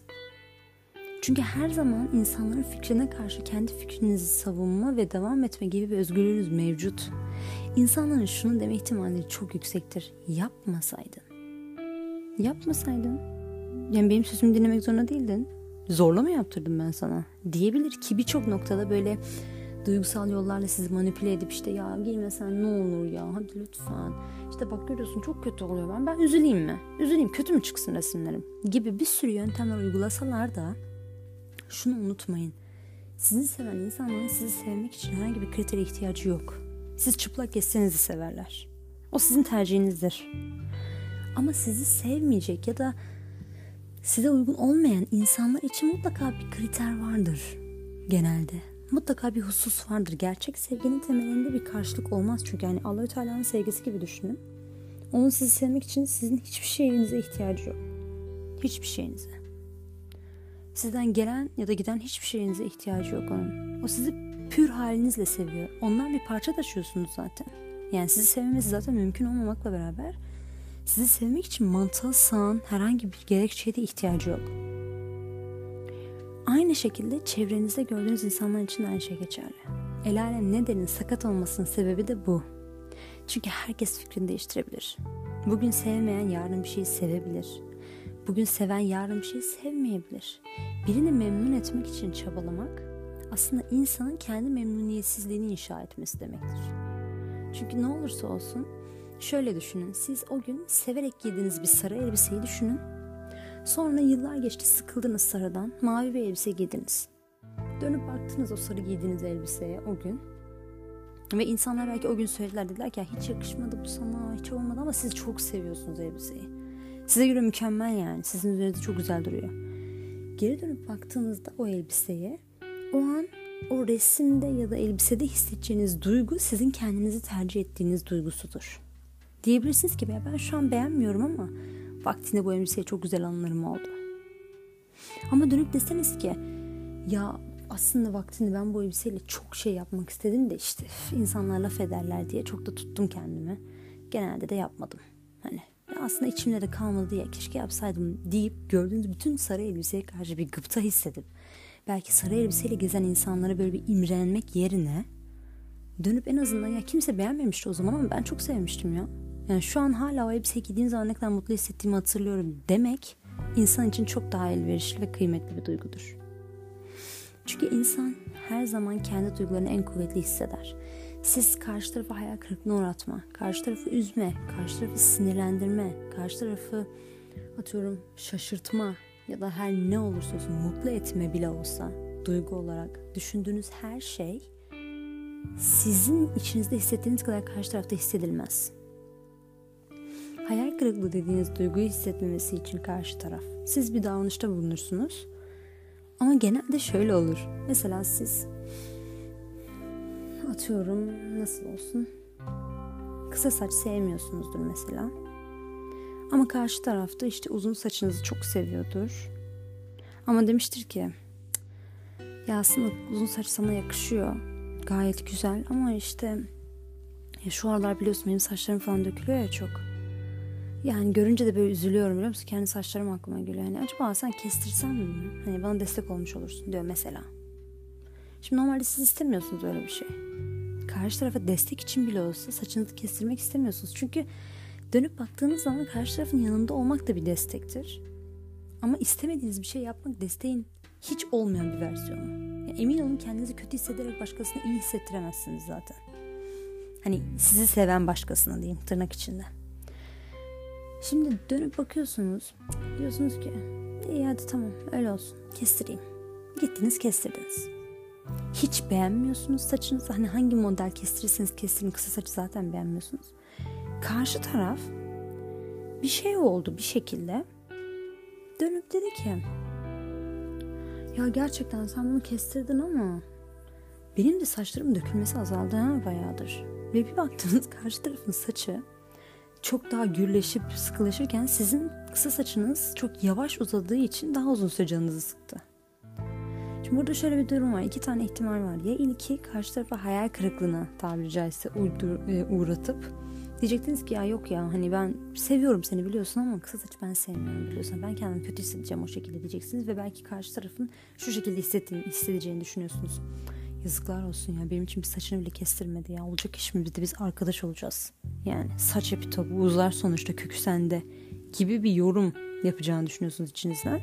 Çünkü her zaman insanların fikrine karşı kendi fikrinizi savunma ve devam etme gibi bir özgürlüğünüz mevcut. İnsanların şunu deme ihtimali çok yüksektir. Yapmasaydın. Yapmasaydın. Yani benim sözümü dinlemek zorunda değildin. Zorla mı yaptırdım ben sana? Diyebilir ki birçok noktada böyle duygusal yollarla sizi manipüle edip işte ya girmesen ne olur ya hadi lütfen. İşte bak görüyorsun çok kötü oluyor ben. Ben üzüleyim mi? Üzüleyim kötü mü çıksın resimlerim? Gibi bir sürü yöntemler uygulasalar da şunu unutmayın. Sizi seven insanların sizi sevmek için herhangi bir kritere ihtiyacı yok. Siz çıplak geçseniz severler. O sizin tercihinizdir. Ama sizi sevmeyecek ya da size uygun olmayan insanlar için mutlaka bir kriter vardır genelde. Mutlaka bir husus vardır. Gerçek sevginin temelinde bir karşılık olmaz çünkü yani Allahü Teala'nın sevgisi gibi düşünün. Onun sizi sevmek için sizin hiçbir şeyinize ihtiyacı yok. Hiçbir şeyinize. Sizden gelen ya da giden hiçbir şeyinize ihtiyacı yok onun. O sizi pür halinizle seviyor. Ondan bir parça taşıyorsunuz zaten. Yani sizi sevmesi zaten mümkün olmamakla beraber sizi sevmek için mantığa sığan herhangi bir gerekçeye de ihtiyacı yok. Aynı şekilde çevrenizde gördüğünüz insanlar için aynı şey geçerli. El alem ne derin sakat olmasının sebebi de bu. Çünkü herkes fikrini değiştirebilir. Bugün sevmeyen yarın bir şeyi sevebilir. Bugün seven yarın bir şeyi sevmeyebilir. Birini memnun etmek için çabalamak aslında insanın kendi memnuniyetsizliğini inşa etmesi demektir. Çünkü ne olursa olsun şöyle düşünün. Siz o gün severek giydiğiniz bir sarı elbiseyi düşünün Sonra yıllar geçti sıkıldınız sarıdan. Mavi bir elbise giydiniz. Dönüp baktınız o sarı giydiğiniz elbiseye o gün. Ve insanlar belki o gün söylediler dediler ki hiç yakışmadı bu sana hiç olmadı ama siz çok seviyorsunuz elbiseyi. Size göre mükemmel yani sizin üzerinizde çok güzel duruyor. Geri dönüp baktığınızda o elbiseye o an o resimde ya da elbisede hissedeceğiniz duygu sizin kendinizi tercih ettiğiniz duygusudur. Diyebilirsiniz ki ben şu an beğenmiyorum ama vaktinde bu elbiseye çok güzel anılarım oldu. Ama dönüp deseniz ki ya aslında vaktinde ben bu elbiseyle çok şey yapmak istedim de işte insanlar laf ederler diye çok da tuttum kendimi. Genelde de yapmadım. Hani aslında içimde de kalmadı diye keşke yapsaydım deyip gördüğünüz bütün sarı elbiseye karşı bir gıpta hissedip belki sarı elbiseyle gezen insanlara böyle bir imrenmek yerine dönüp en azından ya kimse beğenmemişti o zaman ama ben çok sevmiştim ya. Yani şu an hala o elbiseye giydiğim zaman ne kadar mutlu hissettiğimi hatırlıyorum demek insan için çok daha elverişli ve kıymetli bir duygudur. Çünkü insan her zaman kendi duygularını en kuvvetli hisseder. Siz karşı tarafı hayal kırıklığına uğratma, karşı tarafı üzme, karşı tarafı sinirlendirme, karşı tarafı atıyorum şaşırtma ya da her ne olursa olsun mutlu etme bile olsa duygu olarak düşündüğünüz her şey sizin içinizde hissettiğiniz kadar karşı tarafta hissedilmez. Hayal kırıklığı dediğiniz duyguyu hissetmemesi için karşı taraf. Siz bir davranışta bulunursunuz. Ama genelde şöyle olur. Mesela siz atıyorum nasıl olsun kısa saç sevmiyorsunuzdur mesela. Ama karşı tarafta işte uzun saçınızı çok seviyordur. Ama demiştir ki ya aslında uzun saç sana yakışıyor. Gayet güzel ama işte ya şu aralar biliyorsun benim saçlarım falan dökülüyor ya çok. Yani görünce de böyle üzülüyorum biliyor musun? Kendi saçlarım aklıma geliyor. Hani acaba sen kestirsen mi? Hani bana destek olmuş olursun diyor mesela. Şimdi normalde siz istemiyorsunuz öyle bir şey. Karşı tarafa destek için bile olsa saçınızı kestirmek istemiyorsunuz. Çünkü dönüp baktığınız zaman karşı tarafın yanında olmak da bir destektir. Ama istemediğiniz bir şey yapmak desteğin hiç olmayan bir versiyonu. Yani emin olun kendinizi kötü hissederek başkasına iyi hissettiremezsiniz zaten. Hani sizi seven başkasına diyeyim tırnak içinde. Şimdi dönüp bakıyorsunuz. Diyorsunuz ki iyi hadi tamam öyle olsun kestireyim. Gittiniz kestirdiniz. Hiç beğenmiyorsunuz saçınızı. Hani hangi model kestirirseniz kestirin kısa saçı zaten beğenmiyorsunuz. Karşı taraf bir şey oldu bir şekilde. Dönüp dedi ki ya gerçekten sen bunu kestirdin ama benim de saçlarım dökülmesi azaldı ha bayağıdır. Ve bir baktınız [laughs] karşı tarafın saçı çok daha gürleşip sıkılaşırken sizin kısa saçınız çok yavaş uzadığı için daha uzun süre canınızı sıktı. Şimdi burada şöyle bir durum var. İki tane ihtimal var. Ya ilki karşı tarafa hayal kırıklığına tabiri caizse uydur, e, uğratıp diyecektiniz ki ya yok ya hani ben seviyorum seni biliyorsun ama kısa saç ben sevmiyorum biliyorsun. Ben kendimi kötü hissedeceğim o şekilde diyeceksiniz ve belki karşı tarafın şu şekilde hissettiğini, hissedeceğini düşünüyorsunuz. Yazıklar olsun ya benim için bir saçını bile kestirmedi ya. Olacak iş mi bir de biz arkadaş olacağız. Yani saç epitopu uzar sonuçta kökü sende gibi bir yorum yapacağını düşünüyorsunuz içinizden.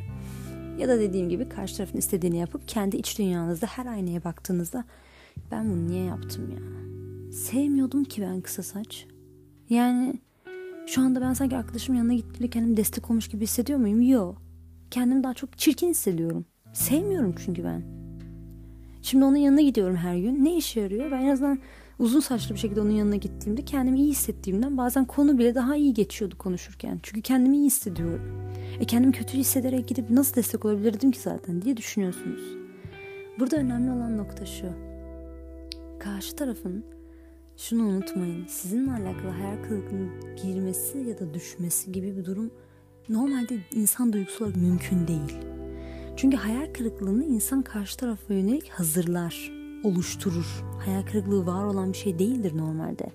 Ya da dediğim gibi karşı tarafın istediğini yapıp kendi iç dünyanızda her aynaya baktığınızda ben bunu niye yaptım ya? Sevmiyordum ki ben kısa saç. Yani şu anda ben sanki arkadaşımın yanına gittiğimde kendimi destek olmuş gibi hissediyor muyum? Yok. Kendimi daha çok çirkin hissediyorum. Sevmiyorum çünkü ben. Şimdi onun yanına gidiyorum her gün. Ne işe yarıyor? Ben en azından uzun saçlı bir şekilde onun yanına gittiğimde kendimi iyi hissettiğimden bazen konu bile daha iyi geçiyordu konuşurken. Çünkü kendimi iyi hissediyorum. E kendimi kötü hissederek gidip nasıl destek olabilirdim ki zaten diye düşünüyorsunuz. Burada önemli olan nokta şu. Karşı tarafın şunu unutmayın. Sizinle alakalı hayal kırıklığının girmesi ya da düşmesi gibi bir durum normalde insan duygusu olarak mümkün değil. Çünkü hayal kırıklığını insan karşı tarafa yönelik hazırlar, oluşturur. Hayal kırıklığı var olan bir şey değildir normalde.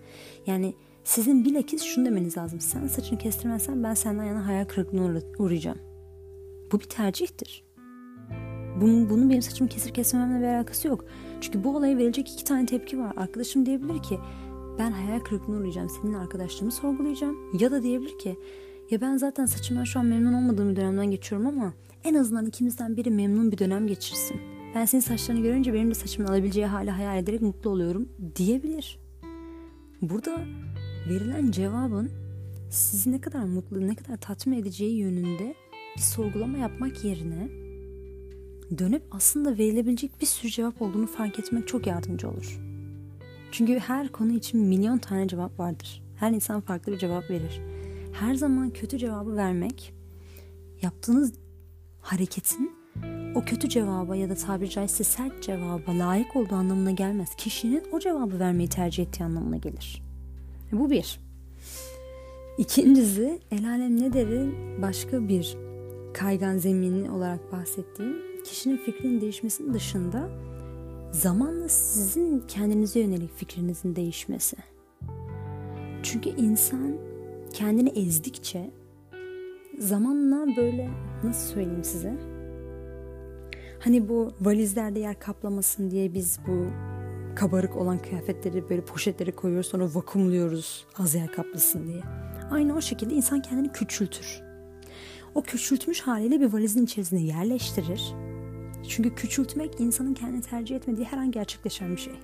Yani sizin bilakis şunu demeniz lazım. Sen saçını kestirmezsen ben senden yana hayal kırıklığına uğrayacağım. Bu bir tercihtir. Bunun, bunun benim saçımı kesir kesmememle bir alakası yok. Çünkü bu olaya verilecek iki tane tepki var. Arkadaşım diyebilir ki ben hayal kırıklığına uğrayacağım. Senin arkadaşlığımı sorgulayacağım. Ya da diyebilir ki ya ben zaten saçımdan şu an memnun olmadığım bir dönemden geçiyorum ama en azından ikimizden biri memnun bir dönem geçirsin. Ben senin saçlarını görünce benim de saçımın alabileceği hali hayal ederek mutlu oluyorum diyebilir. Burada verilen cevabın sizi ne kadar mutlu, ne kadar tatmin edeceği yönünde bir sorgulama yapmak yerine dönüp aslında verilebilecek bir sürü cevap olduğunu fark etmek çok yardımcı olur. Çünkü her konu için milyon tane cevap vardır. Her insan farklı bir cevap verir. Her zaman kötü cevabı vermek yaptığınız hareketin o kötü cevaba ya da tabiri caizse sert cevaba layık olduğu anlamına gelmez. Kişinin o cevabı vermeyi tercih ettiği anlamına gelir. Bu bir. İkincisi el alem ne derin başka bir kaygan zemini olarak bahsettiğim kişinin fikrinin değişmesinin dışında zamanla sizin kendinize yönelik fikrinizin değişmesi. Çünkü insan kendini ezdikçe zamanla böyle nasıl söyleyeyim size? Hani bu valizlerde yer kaplamasın diye biz bu kabarık olan kıyafetleri böyle poşetlere koyuyoruz sonra vakumluyoruz az yer kaplasın diye. Aynı o şekilde insan kendini küçültür. O küçültmüş haliyle bir valizin içerisine yerleştirir. Çünkü küçültmek insanın kendini tercih etmediği her an gerçekleşen bir şey.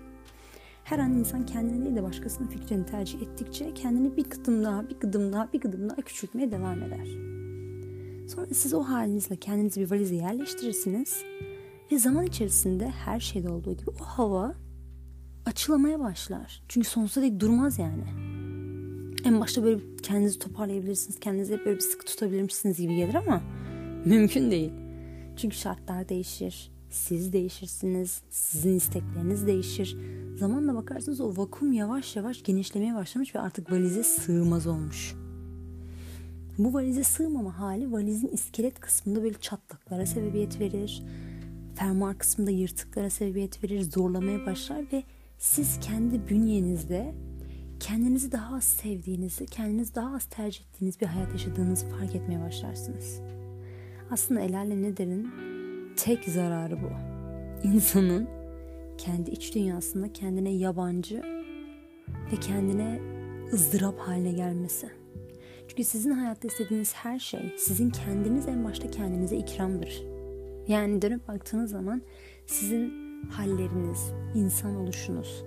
Her an insan kendini değil de başkasının fikrini tercih ettikçe kendini bir gıdım daha, bir gıdım daha, bir gıdım daha küçültmeye devam eder. Sonra siz o halinizle kendinizi bir valize yerleştirirsiniz ve zaman içerisinde her şeyde olduğu gibi o hava açılamaya başlar. Çünkü sonsuza dek durmaz yani. En başta böyle kendinizi toparlayabilirsiniz. Kendinizi böyle bir sıkı tutabilirsiniz gibi gelir ama [laughs] mümkün değil. Çünkü şartlar değişir. Siz değişirsiniz. Sizin istekleriniz değişir. Zamanla bakarsınız o vakum yavaş yavaş genişlemeye başlamış ve artık valize sığmaz olmuş. Bu valize sığmama hali valizin iskelet kısmında böyle çatlaklara sebebiyet verir. Fermuar kısmında yırtıklara sebebiyet verir, zorlamaya başlar ve siz kendi bünyenizde kendinizi daha az sevdiğinizi, kendinizi daha az tercih ettiğiniz bir hayat yaşadığınızı fark etmeye başlarsınız. Aslında el alem tek zararı bu. İnsanın kendi iç dünyasında kendine yabancı ve kendine ızdırap haline gelmesi. Çünkü sizin hayatta istediğiniz her şey sizin kendiniz en başta kendinize ikramdır. Yani dönüp baktığınız zaman sizin halleriniz, insan oluşunuz,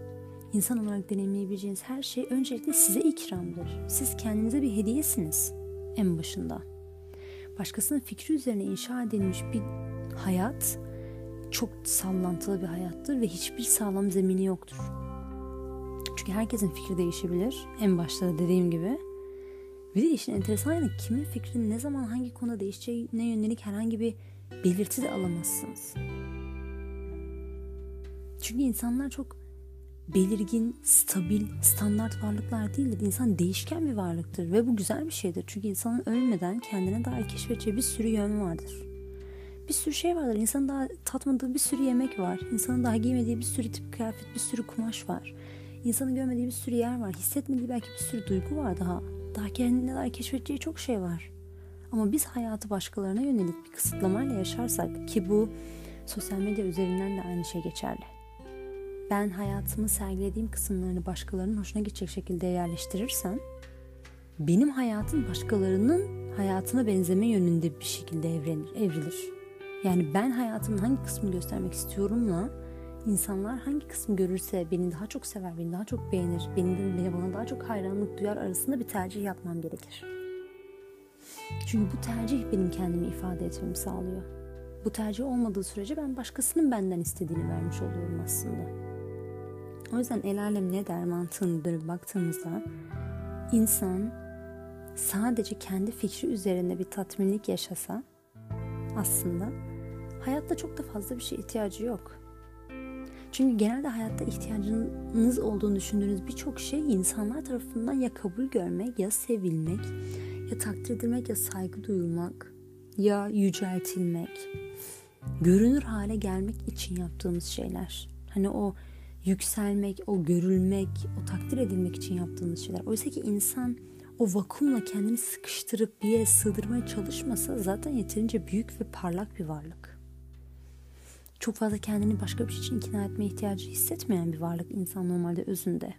insan olarak deneyimleyebileceğiniz her şey öncelikle size ikramdır. Siz kendinize bir hediyesiniz en başında. Başkasının fikri üzerine inşa edilmiş bir hayat çok sallantılı bir hayattır ve hiçbir sağlam zemini yoktur. Çünkü herkesin fikri değişebilir. En başta da dediğim gibi. Bir de işin enteresan yanı kimin fikrinin ne zaman hangi konuda değişeceğine yönelik herhangi bir belirti de alamazsınız. Çünkü insanlar çok belirgin, stabil, standart varlıklar değildir. İnsan değişken bir varlıktır ve bu güzel bir şeydir. Çünkü insanın ölmeden kendine dair keşfedeceği bir sürü yön vardır. Bir sürü şey vardır. İnsanın daha tatmadığı bir sürü yemek var. İnsanın daha giymediği bir sürü tip kıyafet, bir sürü kumaş var. İnsanın görmediği bir sürü yer var. Hissetmediği belki bir sürü duygu var daha. Daha kendine dair keşfedeceği çok şey var. Ama biz hayatı başkalarına yönelik bir kısıtlamayla yaşarsak ki bu sosyal medya üzerinden de aynı şey geçerli ben hayatımı sergilediğim kısımlarını başkalarının hoşuna gidecek şekilde yerleştirirsem benim hayatım başkalarının hayatına benzeme yönünde bir şekilde evrenir, evrilir. Yani ben hayatımın hangi kısmını göstermek istiyorumla insanlar hangi kısmı görürse beni daha çok sever, beni daha çok beğenir, beni beni bana daha çok hayranlık duyar arasında bir tercih yapmam gerekir. Çünkü bu tercih benim kendimi ifade etmemi sağlıyor. Bu tercih olmadığı sürece ben başkasının benden istediğini vermiş oluyorum aslında. O yüzden el alem ne der mantığını baktığımızda insan sadece kendi fikri üzerinde bir tatminlik yaşasa aslında hayatta çok da fazla bir şey ihtiyacı yok. Çünkü genelde hayatta ihtiyacınız olduğunu düşündüğünüz birçok şey insanlar tarafından ya kabul görmek ya sevilmek ya takdir edilmek ya saygı duyulmak ya yüceltilmek görünür hale gelmek için yaptığımız şeyler. Hani o yükselmek, o görülmek, o takdir edilmek için yaptığımız şeyler. Oysa ki insan o vakumla kendini sıkıştırıp bir yere sığdırmaya çalışmasa zaten yeterince büyük ve parlak bir varlık. Çok fazla kendini başka bir şey için ikna etme ihtiyacı hissetmeyen bir varlık insan normalde özünde.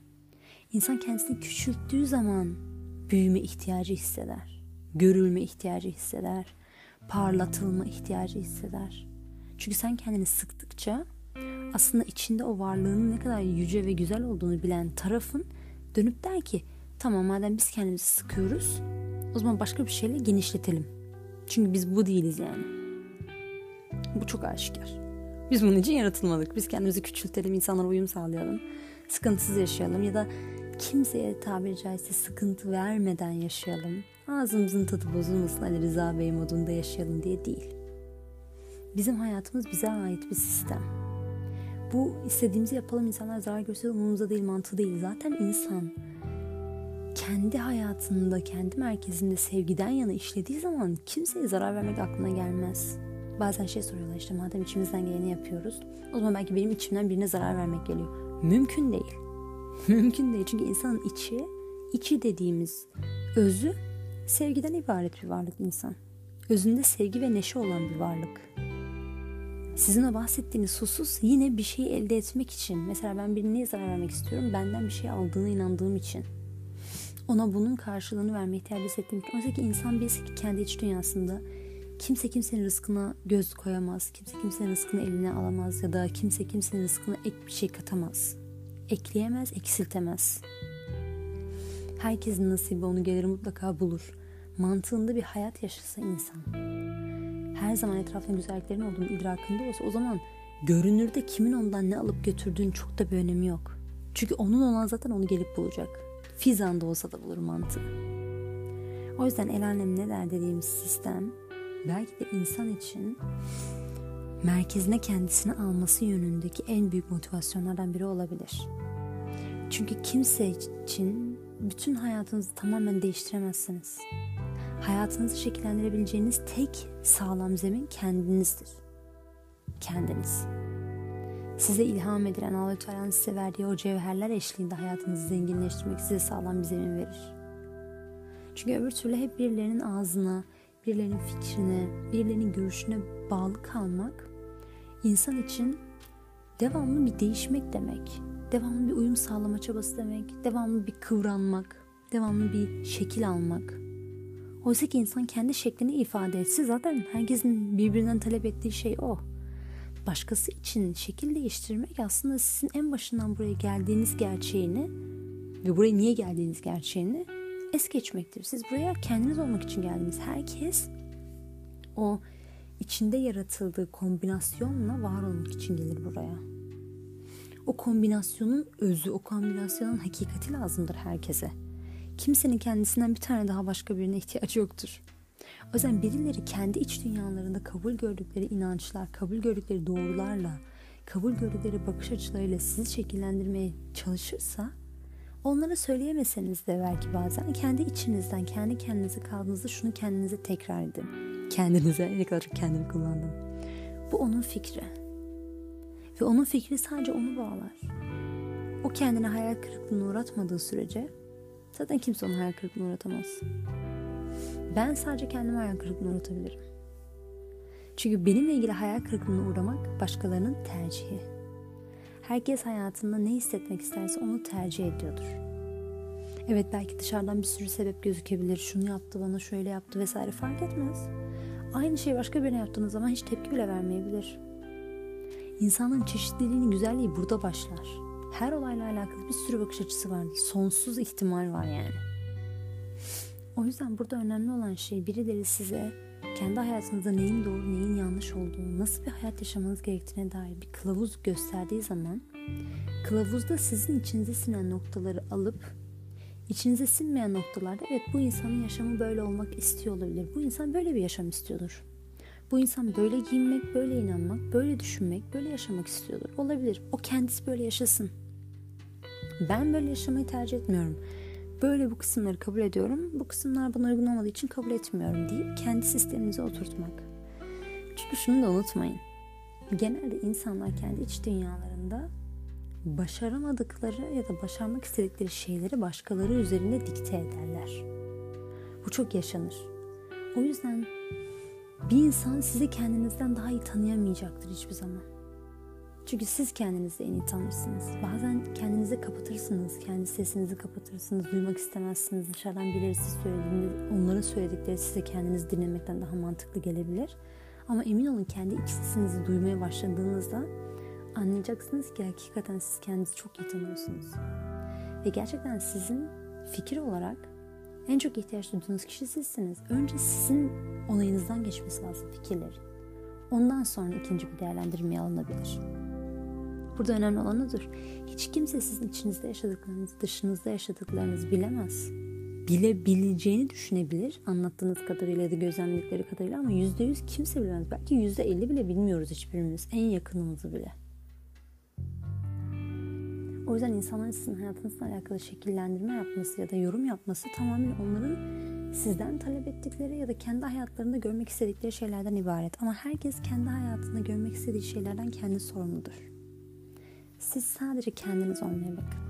İnsan kendisini küçülttüğü zaman büyüme ihtiyacı hisseder. Görülme ihtiyacı hisseder. Parlatılma ihtiyacı hisseder. Çünkü sen kendini sıktıkça aslında içinde o varlığının ne kadar yüce ve güzel olduğunu bilen tarafın dönüp der ki tamam madem biz kendimizi sıkıyoruz o zaman başka bir şeyle genişletelim. Çünkü biz bu değiliz yani. Bu çok aşikar. Biz bunun için yaratılmadık. Biz kendimizi küçültelim, insanlara uyum sağlayalım. Sıkıntısız yaşayalım ya da kimseye tabiri caizse sıkıntı vermeden yaşayalım. Ağzımızın tadı bozulmasın Ali Rıza Bey modunda yaşayalım diye değil. Bizim hayatımız bize ait bir sistem. Bu istediğimizi yapalım insanlar zarar görse umurumuzda değil mantığı değil. Zaten insan kendi hayatında, kendi merkezinde sevgiden yana işlediği zaman kimseye zarar vermek aklına gelmez. Bazen şey soruyorlar işte madem içimizden geleni yapıyoruz o zaman belki benim içimden birine zarar vermek geliyor. Mümkün değil. [laughs] Mümkün değil çünkü insanın içi, içi dediğimiz özü sevgiden ibaret bir varlık insan. Özünde sevgi ve neşe olan bir varlık. Sizin o bahsettiğiniz husus yine bir şeyi elde etmek için. Mesela ben birine zarar vermek istiyorum. Benden bir şey aldığına inandığım için. Ona bunun karşılığını verme ihtiyacı hissettiğim için. Oysa ki insan birisi ki kendi iç dünyasında kimse kimsenin rızkına göz koyamaz. Kimse kimsenin rızkını eline alamaz ya da kimse kimsenin rızkına ek bir şey katamaz. Ekleyemez, eksiltemez. Herkesin nasibi onu gelir mutlaka bulur. Mantığında bir hayat yaşasa insan. Her zaman etrafında güzelliklerin olduğunu idrakında olsa o zaman görünürde kimin ondan ne alıp götürdüğünün çok da bir önemi yok. Çünkü onun olan zaten onu gelip bulacak. Fizan da olsa da bulur mantığı. O yüzden el alem ne der dediğimiz sistem belki de insan için merkezine kendisini alması yönündeki en büyük motivasyonlardan biri olabilir. Çünkü kimse için bütün hayatınızı tamamen değiştiremezsiniz. Hayatınızı şekillendirebileceğiniz tek sağlam zemin kendinizdir. Kendiniz. Size ilham edilen Allah Teala'nın size verdiği o cevherler eşliğinde hayatınızı zenginleştirmek size sağlam bir zemin verir. Çünkü öbür türlü hep birilerinin ağzına, birilerinin fikrine, birilerinin görüşüne bağlı kalmak insan için devamlı bir değişmek demek. Devamlı bir uyum sağlama çabası demek. Devamlı bir kıvranmak, devamlı bir şekil almak. Oysa ki insan kendi şeklini ifade etse zaten herkesin birbirinden talep ettiği şey o. Başkası için şekil değiştirmek aslında sizin en başından buraya geldiğiniz gerçeğini ve buraya niye geldiğiniz gerçeğini es geçmektir. Siz buraya kendiniz olmak için geldiniz. Herkes o içinde yaratıldığı kombinasyonla var olmak için gelir buraya. O kombinasyonun özü, o kombinasyonun hakikati lazımdır herkese. Kimsenin kendisinden bir tane daha başka birine ihtiyacı yoktur. O yüzden birileri kendi iç dünyalarında kabul gördükleri inançlar, kabul gördükleri doğrularla, kabul gördükleri bakış açılarıyla sizi şekillendirmeye çalışırsa onlara söyleyemeseniz de belki bazen kendi içinizden, kendi kendinize kaldığınızda şunu kendinize tekrar edin. Kendinize, ne kadar çok kendimi kullandım. Bu onun fikri. Ve onun fikri sadece onu bağlar. O kendine hayal kırıklığına uğratmadığı sürece zaten kimse onu hayal kırıklığına uğratamaz. Ben sadece kendime hayal kırıklığına uğratabilirim. Çünkü benimle ilgili hayal kırıklığına uğramak başkalarının tercihi. Herkes hayatında ne hissetmek isterse onu tercih ediyordur. Evet belki dışarıdan bir sürü sebep gözükebilir. Şunu yaptı bana şöyle yaptı vesaire fark etmez. Aynı şeyi başka birine yaptığınız zaman hiç tepki bile vermeyebilir. İnsanın çeşitliliğinin güzelliği burada başlar. Her olayla alakalı bir sürü bakış açısı var. Sonsuz ihtimal var yani. O yüzden burada önemli olan şey birileri size kendi hayatınızda neyin doğru neyin yanlış olduğunu, nasıl bir hayat yaşamanız gerektiğine dair bir kılavuz gösterdiği zaman kılavuzda sizin içinize sinen noktaları alıp içinize sinmeyen noktalarda evet bu insanın yaşamı böyle olmak istiyor olabilir. Bu insan böyle bir yaşam istiyordur. Bu insan böyle giyinmek, böyle inanmak, böyle düşünmek, böyle yaşamak istiyordur. Olabilir. O kendisi böyle yaşasın. Ben böyle yaşamayı tercih etmiyorum böyle bu kısımları kabul ediyorum. Bu kısımlar bana uygun olmadığı için kabul etmiyorum deyip kendi sisteminize oturtmak. Çünkü şunu da unutmayın. Genelde insanlar kendi iç dünyalarında başaramadıkları ya da başarmak istedikleri şeyleri başkaları üzerinde dikte ederler. Bu çok yaşanır. O yüzden bir insan sizi kendinizden daha iyi tanıyamayacaktır hiçbir zaman. Çünkü siz kendinizi en iyi tanırsınız. Bazen kendinizi kapatırsınız, kendi sesinizi kapatırsınız, duymak istemezsiniz. Dışarıdan birileri siz söylediğinde onların söyledikleri size kendinizi dinlemekten daha mantıklı gelebilir. Ama emin olun kendi iç sesinizi duymaya başladığınızda anlayacaksınız ki hakikaten siz kendinizi çok iyi tanıyorsunuz. Ve gerçekten sizin fikir olarak en çok ihtiyaç duyduğunuz kişi sizsiniz. Önce sizin onayınızdan geçmesi lazım fikirlerin. Ondan sonra ikinci bir değerlendirmeye alınabilir. Burada önemli olan odur. Hiç kimse sizin içinizde yaşadıklarınızı, dışınızda yaşadıklarınızı bilemez. bilebileceğini düşünebilir anlattığınız kadarıyla da gözlemledikleri kadarıyla ama yüzde yüz kimse bilemez. Belki yüzde elli bile bilmiyoruz hiçbirimiz. En yakınımızı bile. O yüzden insanların sizin hayatınızla alakalı şekillendirme yapması ya da yorum yapması tamamen onların sizden talep ettikleri ya da kendi hayatlarında görmek istedikleri şeylerden ibaret. Ama herkes kendi hayatında görmek istediği şeylerden kendi sorumludur. Siz sadece kendiniz olmaya bakın.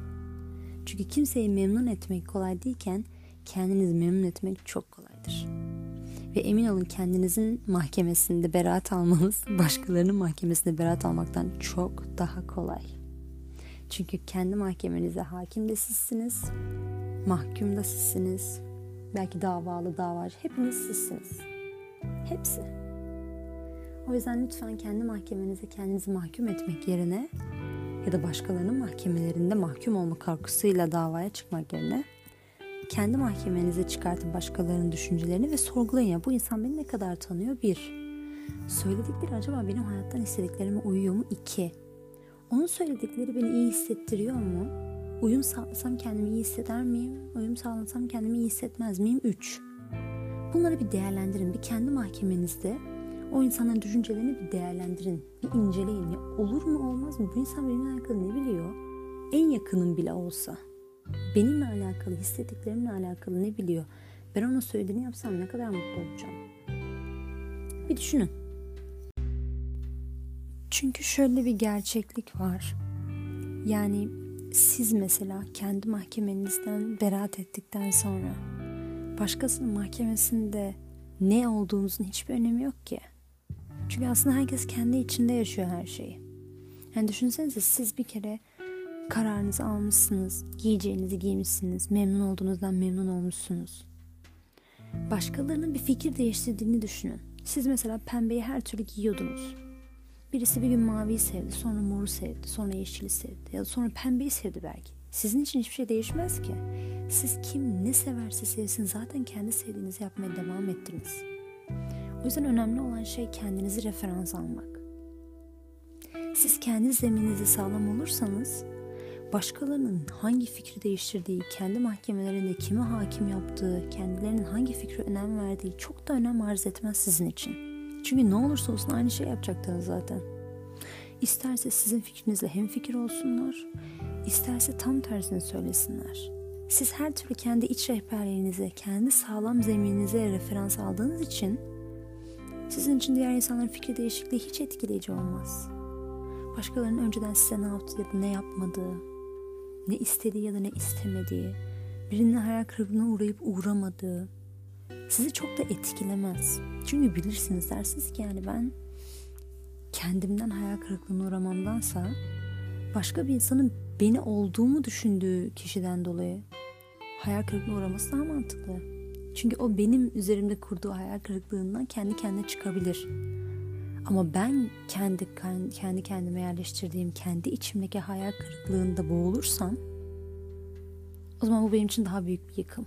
Çünkü kimseyi memnun etmek kolay değilken kendinizi memnun etmek çok kolaydır. Ve emin olun kendinizin mahkemesinde beraat almanız [laughs] başkalarının mahkemesinde beraat almaktan çok daha kolay. Çünkü kendi mahkemenize hakim de sizsiniz, mahkum da sizsiniz, belki davalı davacı hepiniz sizsiniz. Hepsi. O yüzden lütfen kendi mahkemenize kendinizi mahkum etmek yerine ya da başkalarının mahkemelerinde mahkum olma korkusuyla davaya çıkmak yerine kendi mahkemenize çıkartın başkalarının düşüncelerini ve sorgulayın ya bu insan beni ne kadar tanıyor bir. Söyledikleri acaba benim hayattan istediklerime uyuyor mu? iki. Onun söyledikleri beni iyi hissettiriyor mu? Uyum sağlasam kendimi iyi hisseder miyim? Uyum sağlasam kendimi iyi hissetmez miyim? Üç. Bunları bir değerlendirin. Bir kendi mahkemenizde o insanların düşüncelerini bir değerlendirin. Bir inceleyin. Ya olur mu olmaz mı? Bu insan benimle alakalı ne biliyor? En yakınım bile olsa. Benimle alakalı, hissettiklerimle alakalı ne biliyor? Ben ona söylediğini yapsam ne kadar mutlu olacağım? Bir düşünün. Çünkü şöyle bir gerçeklik var. Yani siz mesela kendi mahkemenizden beraat ettikten sonra başkasının mahkemesinde ne olduğunuzun hiçbir önemi yok ki. Çünkü aslında herkes kendi içinde yaşıyor her şeyi. Yani düşünsenize siz bir kere kararınızı almışsınız, giyeceğinizi giymişsiniz, memnun olduğunuzdan memnun olmuşsunuz. Başkalarının bir fikir değiştirdiğini düşünün. Siz mesela pembeyi her türlü giyiyordunuz. Birisi bir gün maviyi sevdi, sonra moru sevdi, sonra yeşili sevdi ya da sonra pembeyi sevdi belki. Sizin için hiçbir şey değişmez ki. Siz kim ne severse sevsin zaten kendi sevdiğinizi yapmaya devam ettiniz. O yüzden önemli olan şey kendinizi referans almak. Siz kendi zemininizi sağlam olursanız başkalarının hangi fikri değiştirdiği, kendi mahkemelerinde kimi hakim yaptığı, kendilerinin hangi fikre önem verdiği çok da önem arz etmez sizin için. Çünkü ne olursa olsun aynı şey yapacaktınız zaten. İsterse sizin fikrinizle hem fikir olsunlar, isterse tam tersini söylesinler. Siz her türlü kendi iç rehberliğinize, kendi sağlam zemininize referans aldığınız için sizin için diğer insanların fikri değişikliği hiç etkileyici olmaz. Başkalarının önceden size ne yaptı ya da ne yapmadığı, ne istediği ya da ne istemediği, birinin hayal kırıklığına uğrayıp uğramadığı sizi çok da etkilemez. Çünkü bilirsiniz dersiniz ki yani ben kendimden hayal kırıklığına uğramamdansa başka bir insanın beni olduğumu düşündüğü kişiden dolayı hayal kırıklığına uğraması daha mantıklı. Çünkü o benim üzerimde kurduğu hayal kırıklığından kendi kendine çıkabilir. Ama ben kendi kendi kendime yerleştirdiğim kendi içimdeki hayal kırıklığında boğulursam o zaman bu benim için daha büyük bir yıkım.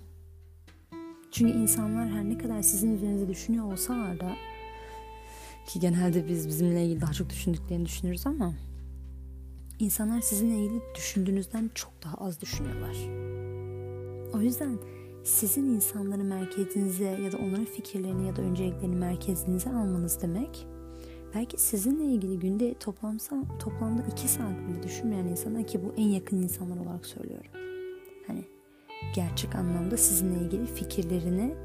Çünkü insanlar her ne kadar sizin üzerinize düşünüyor olsalar da ki genelde biz bizimle ilgili daha çok düşündüklerini düşünürüz ama insanlar sizinle ilgili düşündüğünüzden çok daha az düşünüyorlar. O yüzden sizin insanları merkezinize ya da onların fikirlerini ya da önceliklerini merkezinize almanız demek belki sizinle ilgili günde toplamsa, toplamda iki saat bile düşünmeyen insana ki bu en yakın insanlar olarak söylüyorum. Hani gerçek anlamda sizinle ilgili fikirlerini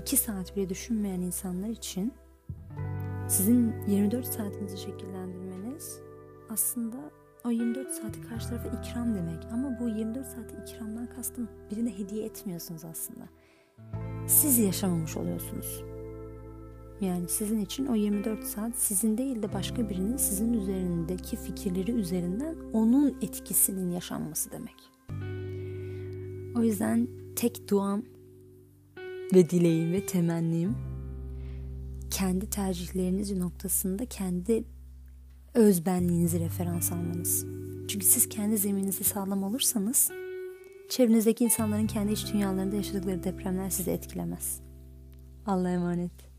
iki saat bile düşünmeyen insanlar için sizin 24 saatinizi şekillendirmeniz aslında o 24 saati karşı tarafa ikram demek. Ama bu 24 saati ikramdan kastım birine hediye etmiyorsunuz aslında. Siz yaşamamış oluyorsunuz. Yani sizin için o 24 saat sizin değil de başka birinin sizin üzerindeki fikirleri üzerinden onun etkisinin yaşanması demek. O yüzden tek duam ve dileğim ve temennim kendi tercihleriniz noktasında kendi özbenliğinizi referans almanız. Çünkü siz kendi zemininizi sağlam olursanız çevrenizdeki insanların kendi iç dünyalarında yaşadıkları depremler sizi etkilemez. Allah'a emanet.